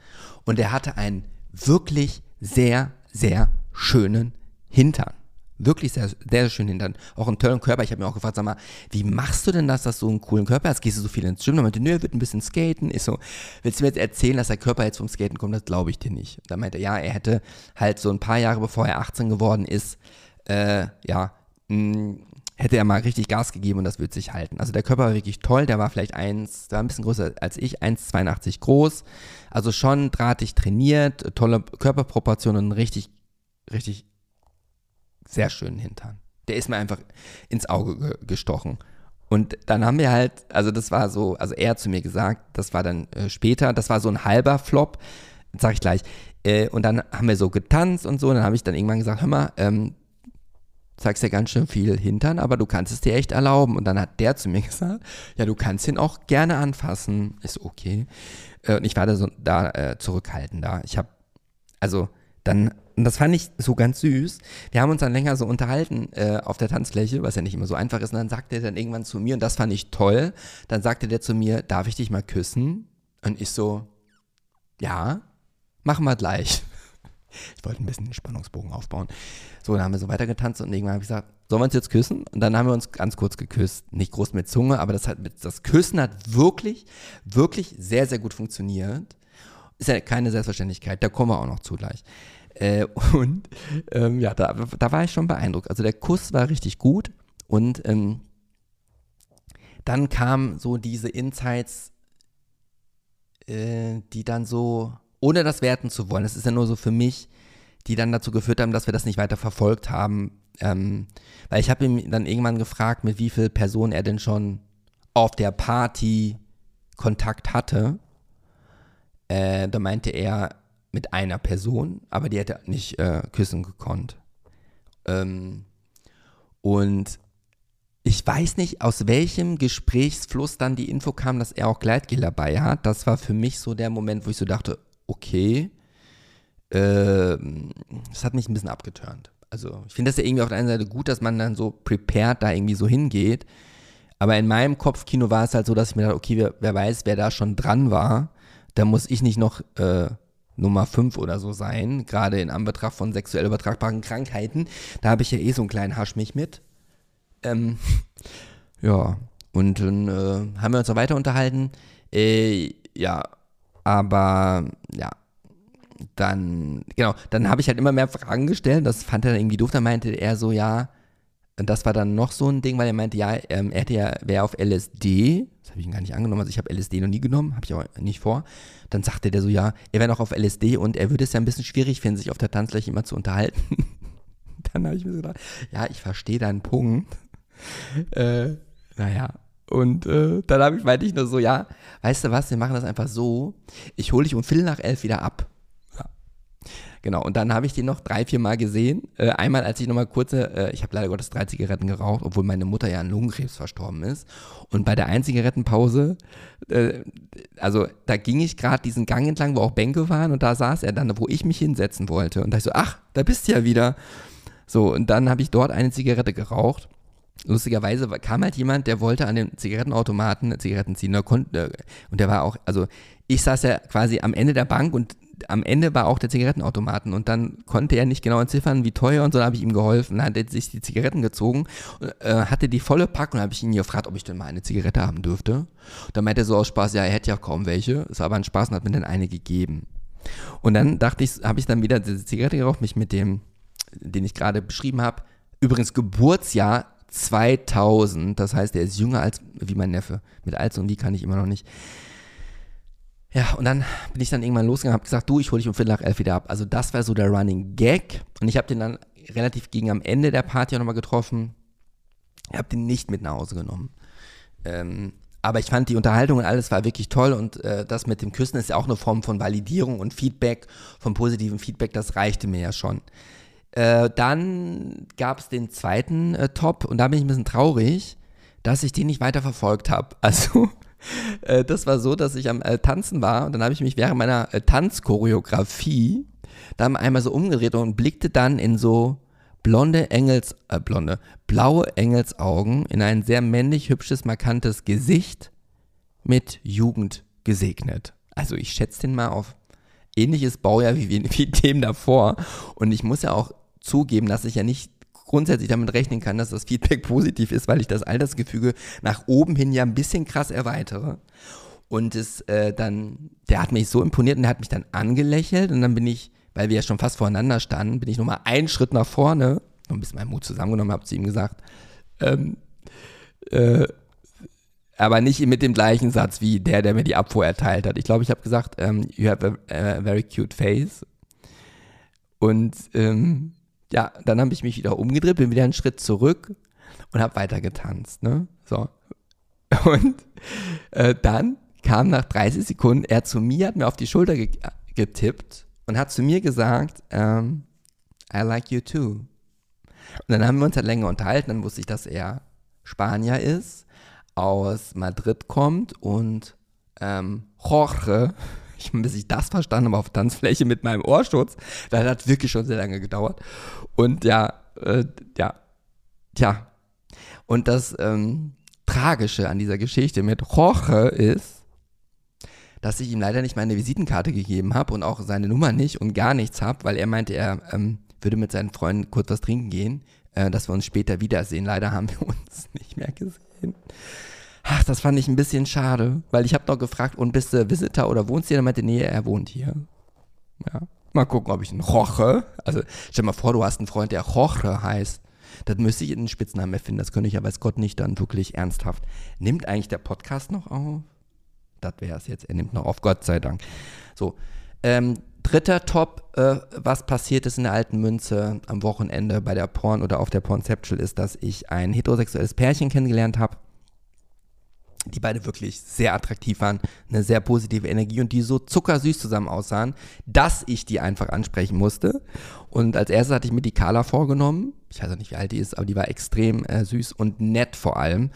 Und er hatte einen wirklich sehr, sehr schönen Hintern. Wirklich sehr, sehr schön Hintern. Auch einen tollen Körper. Ich habe mir auch gefragt, sag mal, wie machst du denn das, dass du einen coolen Körper hast? Gehst du so viel ins Gym? Dann meinte, nö, er wird ein bisschen skaten. Ich so, willst du mir jetzt erzählen, dass der Körper jetzt vom Skaten kommt? Das glaube ich dir nicht. Da meinte er, ja, er hätte halt so ein paar Jahre bevor er 18 geworden ist, äh, ja, mh, hätte er mal richtig Gas gegeben und das wird sich halten. Also der Körper war wirklich toll, der war vielleicht eins, der war ein bisschen größer als ich, 1,82 groß. Also schon drahtig trainiert, tolle Körperproportionen und richtig, richtig sehr schönen Hintern. Der ist mir einfach ins Auge ge gestochen. Und dann haben wir halt, also das war so, also er hat zu mir gesagt, das war dann äh, später, das war so ein halber Flop, sag ich gleich. Äh, und dann haben wir so getanzt und so, und dann habe ich dann irgendwann gesagt, hör mal, ähm, zeigst ja ganz schön viel Hintern, aber du kannst es dir echt erlauben. Und dann hat der zu mir gesagt, ja, du kannst ihn auch gerne anfassen. Ist okay. Äh, und ich war da, so, da äh, zurückhaltender. Ich habe, also dann, und das fand ich so ganz süß. Wir haben uns dann länger so unterhalten äh, auf der Tanzfläche, was ja nicht immer so einfach ist. Und dann sagte er dann irgendwann zu mir, und das fand ich toll, dann sagte der zu mir, darf ich dich mal küssen? Und ich so, ja, machen wir gleich. Ich wollte ein bisschen den Spannungsbogen aufbauen. So, dann haben wir so weitergetanzt und irgendwann habe ich gesagt, sollen wir uns jetzt küssen? Und dann haben wir uns ganz kurz geküsst. Nicht groß mit Zunge, aber das, hat, das Küssen hat wirklich, wirklich sehr, sehr gut funktioniert. Ist ja keine Selbstverständlichkeit, da kommen wir auch noch zu gleich. Äh, und ähm, ja, da, da war ich schon beeindruckt. Also der Kuss war richtig gut und ähm, dann kamen so diese Insights, äh, die dann so ohne das werten zu wollen, das ist ja nur so für mich, die dann dazu geführt haben, dass wir das nicht weiter verfolgt haben. Ähm, weil ich habe ihm dann irgendwann gefragt, mit wie vielen Personen er denn schon auf der Party Kontakt hatte. Äh, da meinte er mit einer Person, aber die hätte nicht äh, küssen gekonnt. Ähm, und ich weiß nicht, aus welchem Gesprächsfluss dann die Info kam, dass er auch Gleitgel dabei hat. Das war für mich so der Moment, wo ich so dachte, okay. Äh, das hat mich ein bisschen abgeturnt. Also ich finde das ja irgendwie auf der einen Seite gut, dass man dann so prepared da irgendwie so hingeht. Aber in meinem Kopfkino war es halt so, dass ich mir dachte, okay, wer, wer weiß, wer da schon dran war. Da muss ich nicht noch äh, Nummer 5 oder so sein, gerade in Anbetracht von sexuell übertragbaren Krankheiten. Da habe ich ja eh so einen kleinen Haschmich mit. Ähm, ja, und dann äh, haben wir uns noch weiter unterhalten. Äh, ja, aber ja, dann, genau, dann habe ich halt immer mehr Fragen gestellt. Das fand er dann irgendwie doof. Dann meinte er so, ja, und das war dann noch so ein Ding, weil er meinte, ja, ähm, er hätte ja, wäre auf LSD. Das habe ich ihn gar nicht angenommen. Also ich habe LSD noch nie genommen, habe ich auch nicht vor. Dann sagte der so, ja, er wäre noch auf LSD und er würde es ja ein bisschen schwierig finden, sich auf der Tanzfläche immer zu unterhalten. dann habe ich mir so gedacht, ja, ich verstehe deinen Punkt. äh, naja, und äh, dann habe ich, meinte ich nur so, ja, weißt du was, wir machen das einfach so. Ich hole dich um Viertel nach elf wieder ab. Genau, und dann habe ich den noch drei, vier Mal gesehen. Äh, einmal, als ich nochmal kurze, äh, ich habe leider Gottes drei Zigaretten geraucht, obwohl meine Mutter ja an Lungenkrebs verstorben ist. Und bei der einen Zigarettenpause, äh, also da ging ich gerade diesen Gang entlang, wo auch Bänke waren, und da saß er dann, wo ich mich hinsetzen wollte. Und da ich so, ach, da bist du ja wieder. So, und dann habe ich dort eine Zigarette geraucht. Lustigerweise kam halt jemand, der wollte an den Zigarettenautomaten Zigaretten ziehen. Und der war auch, also ich saß ja quasi am Ende der Bank und am Ende war auch der Zigarettenautomaten und dann konnte er nicht genau entziffern, wie teuer und so, dann habe ich ihm geholfen. Dann hat er sich die Zigaretten gezogen, äh, hatte die volle Packung und habe ich ihn gefragt, ob ich denn mal eine Zigarette haben dürfte. Und dann meinte er so aus Spaß, ja, er hätte ja kaum welche. Es war aber ein Spaß und hat mir dann eine gegeben. Und dann dachte ich, habe ich dann wieder diese Zigarette geraucht, mich mit dem, den ich gerade beschrieben habe, übrigens Geburtsjahr 2000, das heißt, er ist jünger als, wie mein Neffe. Mit als und wie kann ich immer noch nicht. Ja, und dann bin ich dann irgendwann losgegangen habe gesagt, du, ich hole dich um Viertel nach elf wieder ab. Also das war so der Running Gag. Und ich habe den dann relativ gegen am Ende der Party auch nochmal getroffen. Ich habe den nicht mit nach Hause genommen. Ähm, aber ich fand die Unterhaltung und alles war wirklich toll und äh, das mit dem Küssen ist ja auch eine Form von Validierung und Feedback, von positivem Feedback, das reichte mir ja schon. Äh, dann gab es den zweiten äh, Top und da bin ich ein bisschen traurig, dass ich den nicht weiter verfolgt habe. Also äh, das war so, dass ich am äh, Tanzen war und dann habe ich mich während meiner äh, Tanzchoreografie dann einmal so umgedreht und blickte dann in so blonde Engels, äh, blonde, blaue Engelsaugen in ein sehr männlich hübsches, markantes Gesicht mit Jugend gesegnet. Also ich schätze den mal auf ähnliches Baujahr wie, wie dem davor. Und ich muss ja auch zugeben, dass ich ja nicht grundsätzlich damit rechnen kann, dass das Feedback positiv ist, weil ich das Altersgefüge nach oben hin ja ein bisschen krass erweitere. Und es äh, dann, der hat mich so imponiert und der hat mich dann angelächelt und dann bin ich, weil wir ja schon fast voreinander standen, bin ich nochmal einen Schritt nach vorne, noch ein bisschen meinen Mut zusammengenommen, habe zu ihm gesagt, ähm, äh, aber nicht mit dem gleichen Satz wie der, der mir die Abfuhr erteilt hat. Ich glaube, ich habe gesagt, ähm, you have a, a, very cute face. Und ähm, ja, dann habe ich mich wieder umgedreht, bin wieder einen Schritt zurück und habe weiter getanzt. Ne? So. Und äh, dann kam nach 30 Sekunden er zu mir, hat mir auf die Schulter ge getippt und hat zu mir gesagt, ähm, I like you too. Und dann haben wir uns halt länger unterhalten, dann wusste ich, dass er Spanier ist, aus Madrid kommt und ähm, Jorge ich, bis ich das verstanden habe auf Tanzfläche mit meinem Ohrschutz, das hat wirklich schon sehr lange gedauert. Und ja, äh, ja, tja. Und das ähm, Tragische an dieser Geschichte mit Jorge ist, dass ich ihm leider nicht meine Visitenkarte gegeben habe und auch seine Nummer nicht und gar nichts habe, weil er meinte, er ähm, würde mit seinen Freunden kurz was trinken gehen, äh, dass wir uns später wiedersehen. Leider haben wir uns nicht mehr gesehen. Ach, das fand ich ein bisschen schade, weil ich habe noch gefragt, und bist du Visitor oder wohnst du hier? Er meinte, nee, er wohnt hier. Ja. Mal gucken, ob ich einen Roche, also stell mal vor, du hast einen Freund, der Roche heißt. Das müsste ich einen Spitznamen erfinden, das könnte ich ja weiß Gott nicht dann wirklich ernsthaft. Nimmt eigentlich der Podcast noch auf? Das wäre es jetzt, er nimmt noch auf, Gott sei Dank. So, ähm, dritter Top, äh, was passiert ist in der alten Münze am Wochenende bei der Porn oder auf der Pornceptual ist, dass ich ein heterosexuelles Pärchen kennengelernt habe die beide wirklich sehr attraktiv waren, eine sehr positive Energie und die so zuckersüß zusammen aussahen, dass ich die einfach ansprechen musste. Und als erstes hatte ich mir die Carla vorgenommen. Ich weiß auch nicht, wie alt die ist, aber die war extrem äh, süß und nett vor allem.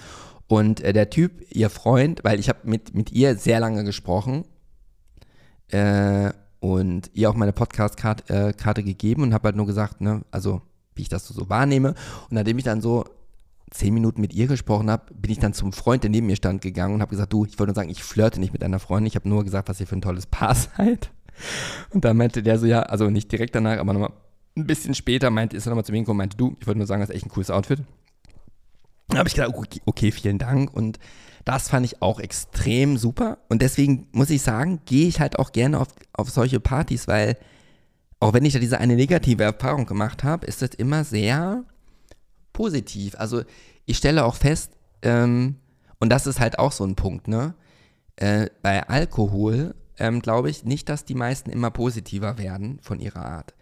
Und äh, der Typ, ihr Freund, weil ich habe mit, mit ihr sehr lange gesprochen äh, und ihr auch meine Podcast-Karte äh, gegeben und habe halt nur gesagt, ne, also wie ich das so, wahrnehme. Und nachdem ich dann so zehn Minuten mit ihr gesprochen habe, bin ich dann zum Freund, der neben mir stand, gegangen und habe gesagt, du, ich wollte nur sagen, ich flirte nicht mit einer Freundin, ich habe nur gesagt, was ihr für ein tolles Paar seid. Und dann meinte der so, ja, also nicht direkt danach, aber nochmal ein bisschen später meinte, ist er nochmal zu mir gekommen und meinte, du, ich wollte nur sagen, das ist echt ein cooles Outfit. Dann habe ich gesagt, okay, okay, vielen Dank. Und Das fand ich auch extrem super. Und deswegen muss ich sagen, gehe ich halt auch gerne auf, auf solche Partys, weil auch wenn ich da diese eine negative Erfahrung gemacht habe, ist das immer sehr positiv. Also ich stelle auch fest, ähm, und das ist halt auch so ein Punkt, ne? Äh, bei Alkohol ähm, glaube ich nicht, dass die meisten immer positiver werden von ihrer Art.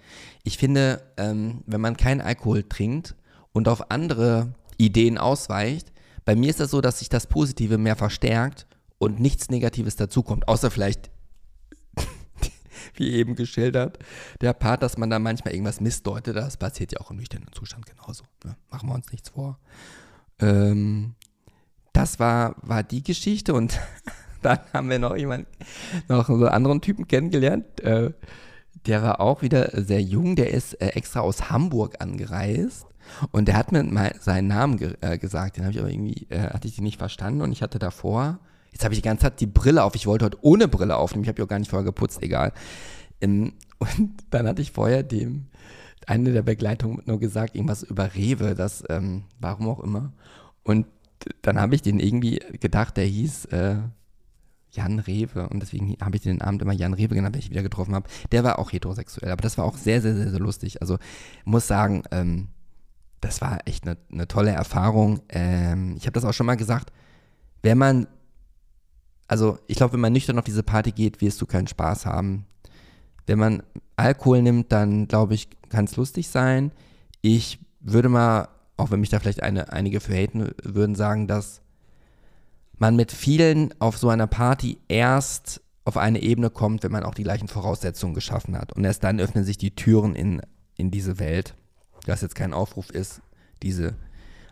Ich finde, ähm, wenn man keinen Alkohol trinkt und auf andere Ideen ausweicht, bei mir ist das so, dass sich das Positive mehr verstärkt und nichts Negatives dazukommt, außer vielleicht, wie eben geschildert, der Part, dass man da manchmal irgendwas missdeutet, das passiert ja auch im nüchternen Zustand genauso. Ne? Machen wir uns nichts vor. Ähm, das war, war die Geschichte und dann haben wir noch jemanden, noch einen anderen Typen kennengelernt. Äh, der war auch wieder sehr jung, der ist äh, extra aus Hamburg angereist und der hat mir mal seinen Namen ge äh, gesagt, den habe ich aber irgendwie, äh, hatte ich den nicht verstanden und ich hatte davor, jetzt habe ich die ganze Zeit die Brille auf, ich wollte heute ohne Brille aufnehmen, ich habe ja auch gar nicht vorher geputzt, egal. Ähm, und dann hatte ich vorher dem, eine der Begleitungen nur gesagt, irgendwas über Rewe, das, ähm, warum auch immer. Und dann habe ich den irgendwie gedacht, der hieß äh, Jan Rewe und deswegen habe ich den Abend immer Jan Rewe genannt, wenn ich ihn wieder getroffen habe. Der war auch heterosexuell, aber das war auch sehr, sehr, sehr, sehr lustig. Also muss sagen, ähm, das war echt eine, eine tolle Erfahrung. Ähm, ich habe das auch schon mal gesagt, wenn man, also ich glaube, wenn man nüchtern auf diese Party geht, wirst du keinen Spaß haben. Wenn man Alkohol nimmt, dann glaube ich, kann es lustig sein. Ich würde mal, auch wenn mich da vielleicht eine, einige für haten würden, sagen, dass man mit vielen auf so einer Party erst auf eine Ebene kommt, wenn man auch die gleichen Voraussetzungen geschaffen hat. Und erst dann öffnen sich die Türen in, in diese Welt dass jetzt kein Aufruf ist, diese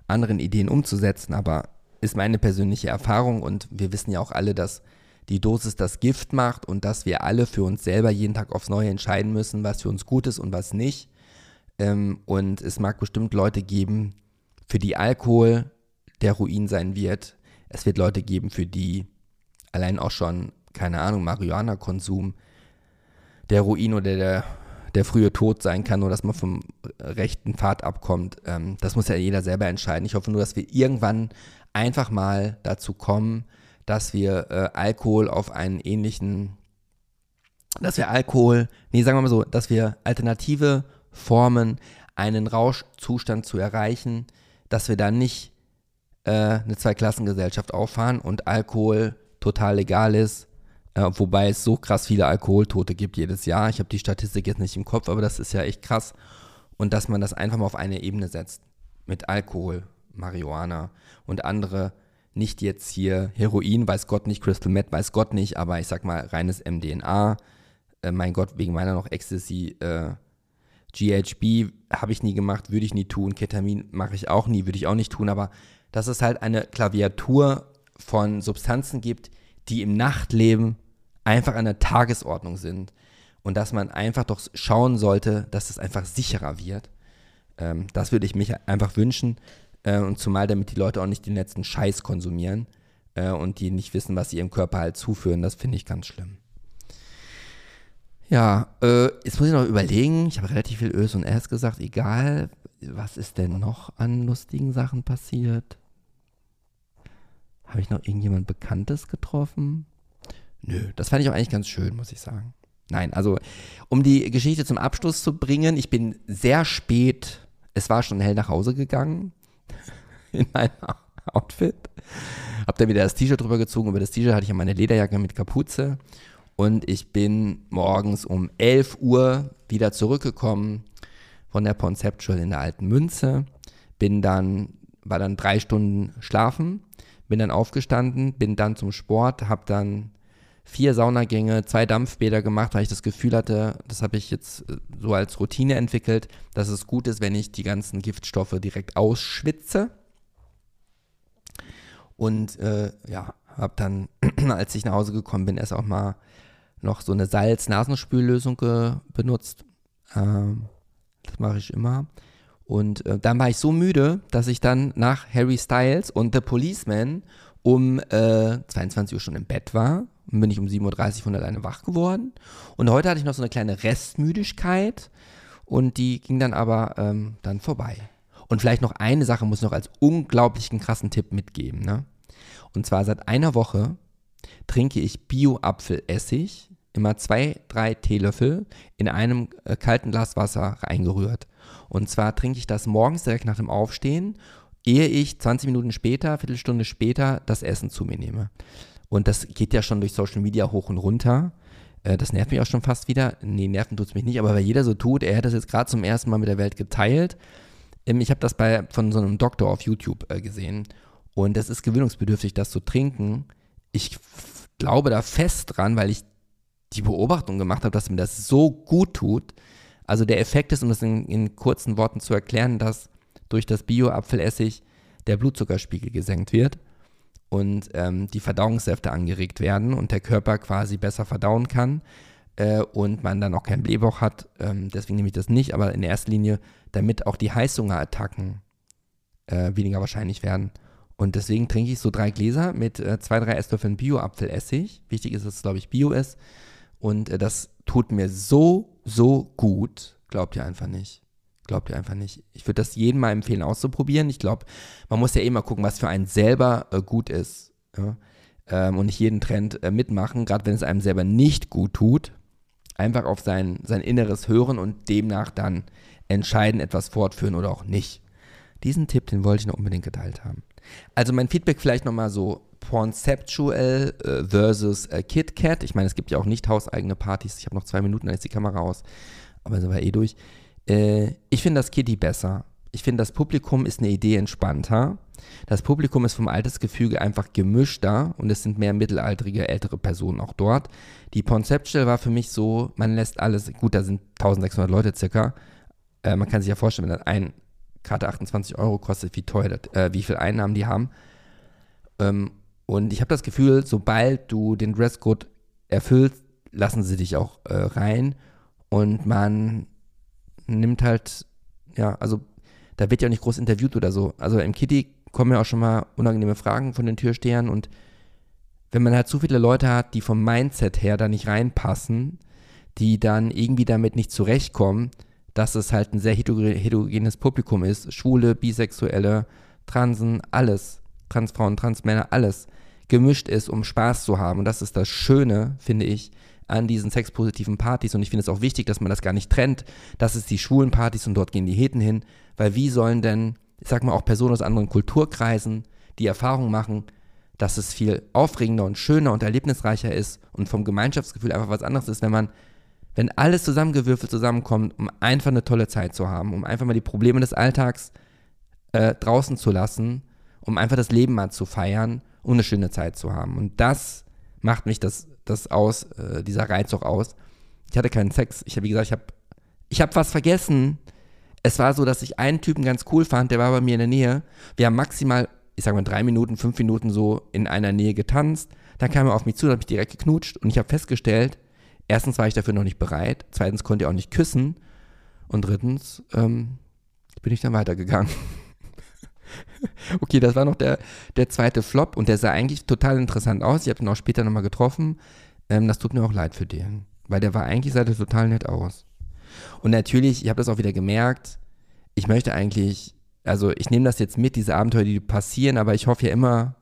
anderen Ideen umzusetzen, aber ist meine persönliche Erfahrung und wir wissen ja auch alle, dass die Dosis das Gift macht und dass wir alle für uns selber jeden Tag aufs Neue entscheiden müssen, was für uns gut ist und was nicht. Ähm, und es mag bestimmt Leute geben, für die Alkohol der Ruin sein wird. Es wird Leute geben, für die allein auch schon, keine Ahnung, Marihuana-Konsum der Ruin oder der der frühe Tod sein kann, nur dass man vom rechten Pfad abkommt. Ähm, das muss ja jeder selber entscheiden. Ich hoffe nur, dass wir irgendwann einfach mal dazu kommen, dass wir äh, Alkohol auf einen ähnlichen, dass wir Alkohol, nee, sagen wir mal so, dass wir alternative Formen, einen Rauschzustand zu erreichen, dass wir dann nicht äh, eine Zweiklassengesellschaft auffahren und Alkohol total legal ist äh, wobei es so krass viele Alkoholtote gibt jedes Jahr. Ich habe die Statistik jetzt nicht im Kopf, aber das ist ja echt krass. Und dass man das einfach mal auf eine Ebene setzt. Mit Alkohol, Marihuana und andere, nicht jetzt hier Heroin, weiß Gott nicht, Crystal Meth, weiß Gott nicht, aber ich sag mal reines MDNA. Äh, mein Gott, wegen meiner noch Ecstasy. Äh, GHB habe ich nie gemacht, würde ich nie tun. Ketamin mache ich auch nie, würde ich auch nicht tun. Aber dass es halt eine Klaviatur von Substanzen gibt, die im Nachtleben einfach an der Tagesordnung sind und dass man einfach doch schauen sollte, dass es einfach sicherer wird. Ähm, das würde ich mich einfach wünschen äh, und zumal damit die Leute auch nicht den letzten Scheiß konsumieren äh, und die nicht wissen, was sie ihrem Körper halt zuführen, das finde ich ganz schlimm. Ja, äh, jetzt muss ich noch überlegen, ich habe relativ viel Ös und S gesagt, egal, was ist denn noch an lustigen Sachen passiert? Habe ich noch irgendjemand Bekanntes getroffen? Nö, das fand ich auch eigentlich ganz schön, muss ich sagen. Nein, also um die Geschichte zum Abschluss zu bringen, ich bin sehr spät, es war schon hell nach Hause gegangen in meinem Outfit. Hab dann wieder das T-Shirt drüber gezogen, über das T-Shirt hatte ich ja meine Lederjacke mit Kapuze und ich bin morgens um 11 Uhr wieder zurückgekommen von der Conceptual in der alten Münze, bin dann, war dann drei Stunden schlafen, bin dann aufgestanden, bin dann zum Sport, habe dann vier Saunagänge, zwei Dampfbäder gemacht, weil ich das Gefühl hatte, das habe ich jetzt äh, so als Routine entwickelt, dass es gut ist, wenn ich die ganzen Giftstoffe direkt ausschwitze. Und äh, ja, habe dann, als ich nach Hause gekommen bin, erst auch mal noch so eine Salz-Nasenspüllösung benutzt. Ähm, das mache ich immer. Und äh, dann war ich so müde, dass ich dann nach Harry Styles und The Policeman um äh, 22 Uhr schon im Bett war und bin ich um 7.30 Uhr von alleine wach geworden. Und heute hatte ich noch so eine kleine Restmüdigkeit und die ging dann aber ähm, dann vorbei. Und vielleicht noch eine Sache muss ich noch als unglaublichen krassen Tipp mitgeben. Ne? Und zwar seit einer Woche trinke ich Bio-Apfelessig, immer zwei, drei Teelöffel in einem äh, kalten Glas Wasser eingerührt. Und zwar trinke ich das morgens direkt nach dem Aufstehen, ehe ich 20 Minuten später, Viertelstunde später das Essen zu mir nehme. Und das geht ja schon durch Social Media hoch und runter. Äh, das nervt mich auch schon fast wieder. Nee, nerven tut es mich nicht, aber weil jeder so tut, er hat das jetzt gerade zum ersten Mal mit der Welt geteilt. Ähm, ich habe das bei, von so einem Doktor auf YouTube äh, gesehen. Und es ist gewöhnungsbedürftig, das zu trinken. Ich glaube da fest dran, weil ich die Beobachtung gemacht habe, dass mir das so gut tut. Also der Effekt ist, um das in, in kurzen Worten zu erklären, dass durch das Bio-Apfelessig der Blutzuckerspiegel gesenkt wird und ähm, die Verdauungssäfte angeregt werden und der Körper quasi besser verdauen kann äh, und man dann auch keinen Blähbauch hat. Ähm, deswegen nehme ich das nicht, aber in erster Linie, damit auch die Heißhungerattacken äh, weniger wahrscheinlich werden. Und deswegen trinke ich so drei Gläser mit äh, zwei, drei Esslöffeln Bio-Apfelessig. Wichtig ist, dass es, glaube ich, Bio ist. Und äh, das tut mir so, so gut. Glaubt ihr einfach nicht. Glaubt ihr einfach nicht. Ich würde das jedem mal empfehlen, auszuprobieren. Ich glaube, man muss ja eh mal gucken, was für einen selber äh, gut ist. Ja? Ähm, und nicht jeden Trend äh, mitmachen, gerade wenn es einem selber nicht gut tut. Einfach auf sein, sein Inneres hören und demnach dann entscheiden, etwas fortführen oder auch nicht. Diesen Tipp, den wollte ich noch unbedingt geteilt haben. Also mein Feedback vielleicht nochmal so Conceptual äh, versus äh, KitKat. Ich meine, es gibt ja auch nicht hauseigene Partys. Ich habe noch zwei Minuten, dann ist die Kamera aus. Aber sind wir eh durch. Äh, ich finde das Kitty besser. Ich finde, das Publikum ist eine Idee entspannter. Das Publikum ist vom Altersgefüge einfach gemischter und es sind mehr mittelalterige, ältere Personen auch dort. Die Conceptual war für mich so, man lässt alles, gut, da sind 1600 Leute circa. Äh, man kann sich ja vorstellen, wenn das ein Karte 28 Euro kostet, wie teuer, das, äh, wie viel Einnahmen die haben. Ähm, und ich habe das Gefühl, sobald du den Dresscode erfüllst, lassen sie dich auch äh, rein und man nimmt halt, ja, also da wird ja auch nicht groß interviewt oder so. Also im Kitty kommen ja auch schon mal unangenehme Fragen von den Türstehern und wenn man halt zu viele Leute hat, die vom Mindset her da nicht reinpassen, die dann irgendwie damit nicht zurechtkommen, dass es halt ein sehr heterogenes Publikum ist, Schwule, Bisexuelle, Transen, alles, Transfrauen, Transmänner, alles gemischt ist, um Spaß zu haben. Und das ist das Schöne, finde ich, an diesen sexpositiven Partys. Und ich finde es auch wichtig, dass man das gar nicht trennt. Das ist die schwulen Partys und dort gehen die Heten hin. Weil wie sollen denn, ich sag mal, auch Personen aus anderen Kulturkreisen die Erfahrung machen, dass es viel aufregender und schöner und erlebnisreicher ist und vom Gemeinschaftsgefühl einfach was anderes ist, wenn man, wenn alles zusammengewürfelt zusammenkommt, um einfach eine tolle Zeit zu haben, um einfach mal die Probleme des Alltags äh, draußen zu lassen, um einfach das Leben mal zu feiern und eine schöne Zeit zu haben. Und das macht mich das das aus, äh, dieser Reiz auch aus. Ich hatte keinen Sex. Ich habe, wie gesagt, ich habe ich hab was vergessen. Es war so, dass ich einen Typen ganz cool fand, der war bei mir in der Nähe. Wir haben maximal, ich sag mal, drei Minuten, fünf Minuten so in einer Nähe getanzt. Dann kam er auf mich zu, dann habe ich direkt geknutscht und ich habe festgestellt, erstens war ich dafür noch nicht bereit, zweitens konnte er auch nicht küssen und drittens ähm, bin ich dann weitergegangen. Okay, das war noch der, der zweite Flop und der sah eigentlich total interessant aus. Ich habe ihn auch später nochmal getroffen. Ähm, das tut mir auch leid für den, weil der war eigentlich sah der total nett aus. Und natürlich, ich habe das auch wieder gemerkt, ich möchte eigentlich, also ich nehme das jetzt mit, diese Abenteuer, die passieren, aber ich hoffe ja immer,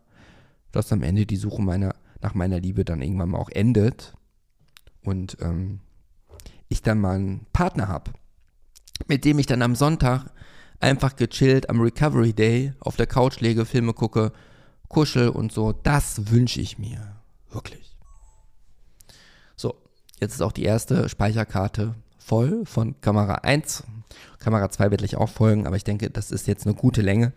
dass am Ende die Suche meiner, nach meiner Liebe dann irgendwann mal auch endet und ähm, ich dann mal einen Partner habe, mit dem ich dann am Sonntag einfach gechillt am Recovery Day auf der Couch lege, Filme gucke, kuschel und so. Das wünsche ich mir. Wirklich. So, jetzt ist auch die erste Speicherkarte voll von Kamera 1. Kamera 2 wird gleich auch folgen, aber ich denke, das ist jetzt eine gute Länge.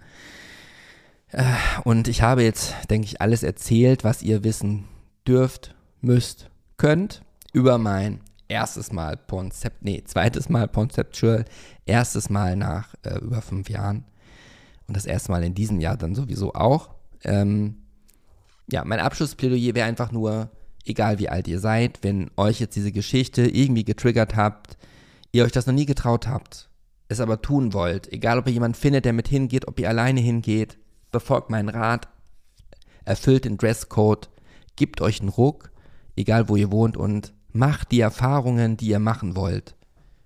Äh, und ich habe jetzt, denke ich, alles erzählt, was ihr wissen dürft, müsst, könnt über mein erstes Mal Konzept, nee, zweites Mal Conceptual, erstes Mal nach äh, über fünf Jahren und das erste Mal in diesem Jahr dann sowieso auch. Ähm, ja, mein Abschlussplädoyer wäre einfach nur, egal wie alt ihr seid, wenn euch jetzt diese Geschichte irgendwie getriggert habt, ihr euch das noch nie getraut habt, es aber tun wollt, egal ob ihr jemanden findet, der mit hingeht, ob ihr alleine hingeht, befolgt meinen Rat, erfüllt den Dresscode, gebt euch einen Ruck, egal wo ihr wohnt und Macht die Erfahrungen, die ihr machen wollt.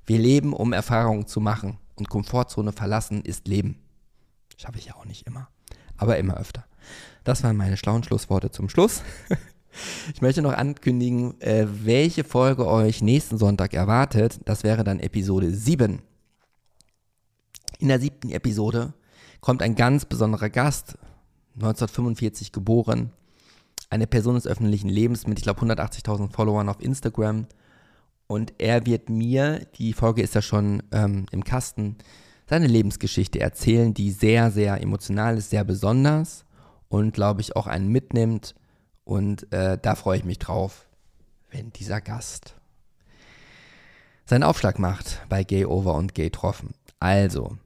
Wir leben, um Erfahrungen zu machen. Und Komfortzone verlassen ist Leben. Schaffe ich ja auch nicht immer. Aber immer öfter. das waren meine schlauen Schlussworte zum Schluss. Ich möchte noch ankündigen, äh, welche Folge euch nächsten Sonntag erwartet. Das wäre dann Episode 7. In der siebten Episode kommt ein ganz besonderer Gast, 1945 geboren, eine Person des öffentlichen Lebens mit, ich glaube, 180.000 Followern auf Instagram. Und er wird mir, die Folge ist ja schon ähm, im Kasten, seine Lebensgeschichte erzählen, die sehr, sehr emotional ist, sehr besonders und, glaube ich, auch einen mitnimmt und äh, da freue ich mich drauf, wenn dieser Gast seinen Aufschlag macht bei Gay Over und Gay Troffen. Also,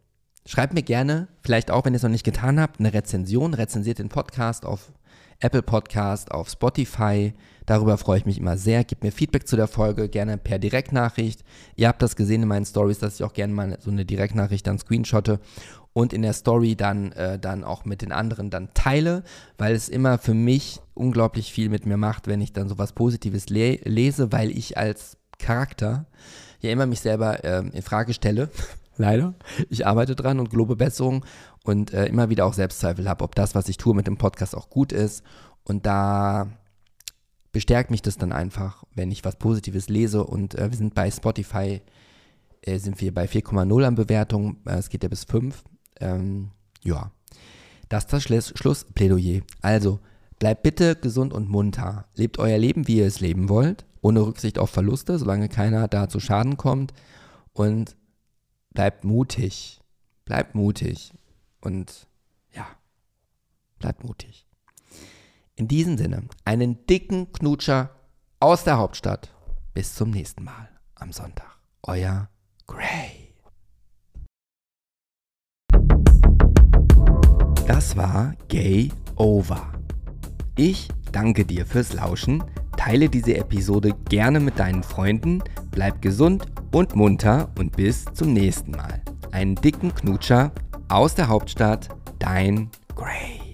schreibt mir gerne, vielleicht auch, wenn ihr es noch nicht getan habt, eine Rezension. Rezensiert den Podcast auf Apple Podcast, auf Spotify. Darüber freue ich mich immer sehr. Gebt mir Feedback zu der Folge, gerne per Direktnachricht. Ihr habt das gesehen in meinen Stories, dass ich auch gerne mal so eine Direktnachricht dann screenshotte und in der Story dann, äh, dann auch mit den anderen dann teile, weil es immer für mich unglaublich viel mit mir macht, wenn ich dann sowas Positives le lese, weil ich als Charakter ja immer mich selber äh, in Frage stelle. Leider. Ich arbeite dran und gelobe Besserung und äh, immer wieder auch Selbstzweifel habe, ob das, was ich tue mit dem Podcast auch gut ist. Und da bestärkt mich das dann einfach, wenn ich was Positives lese. Und äh, wir sind bei Spotify, äh, sind wir bei 4,0 an Bewertung. Äh, es geht ja bis 5. Ähm, ja, das ist das Schluss, Schlussplädoyer. Also, bleibt bitte gesund und munter. Lebt euer Leben, wie ihr es leben wollt, ohne Rücksicht auf Verluste, solange keiner da zu Schaden kommt. Und bleibt mutig. Bleibt mutig. Und ja, bleibt mutig. In diesem Sinne, einen dicken Knutscher aus der Hauptstadt. Bis zum nächsten Mal am Sonntag. Euer Gray. Das war Gay Over. Ich danke dir fürs Lauschen, teile diese Episode gerne mit deinen Freunden, bleib gesund und munter und bis zum nächsten Mal. Einen dicken Knutscher aus der Hauptstadt, dein Gray.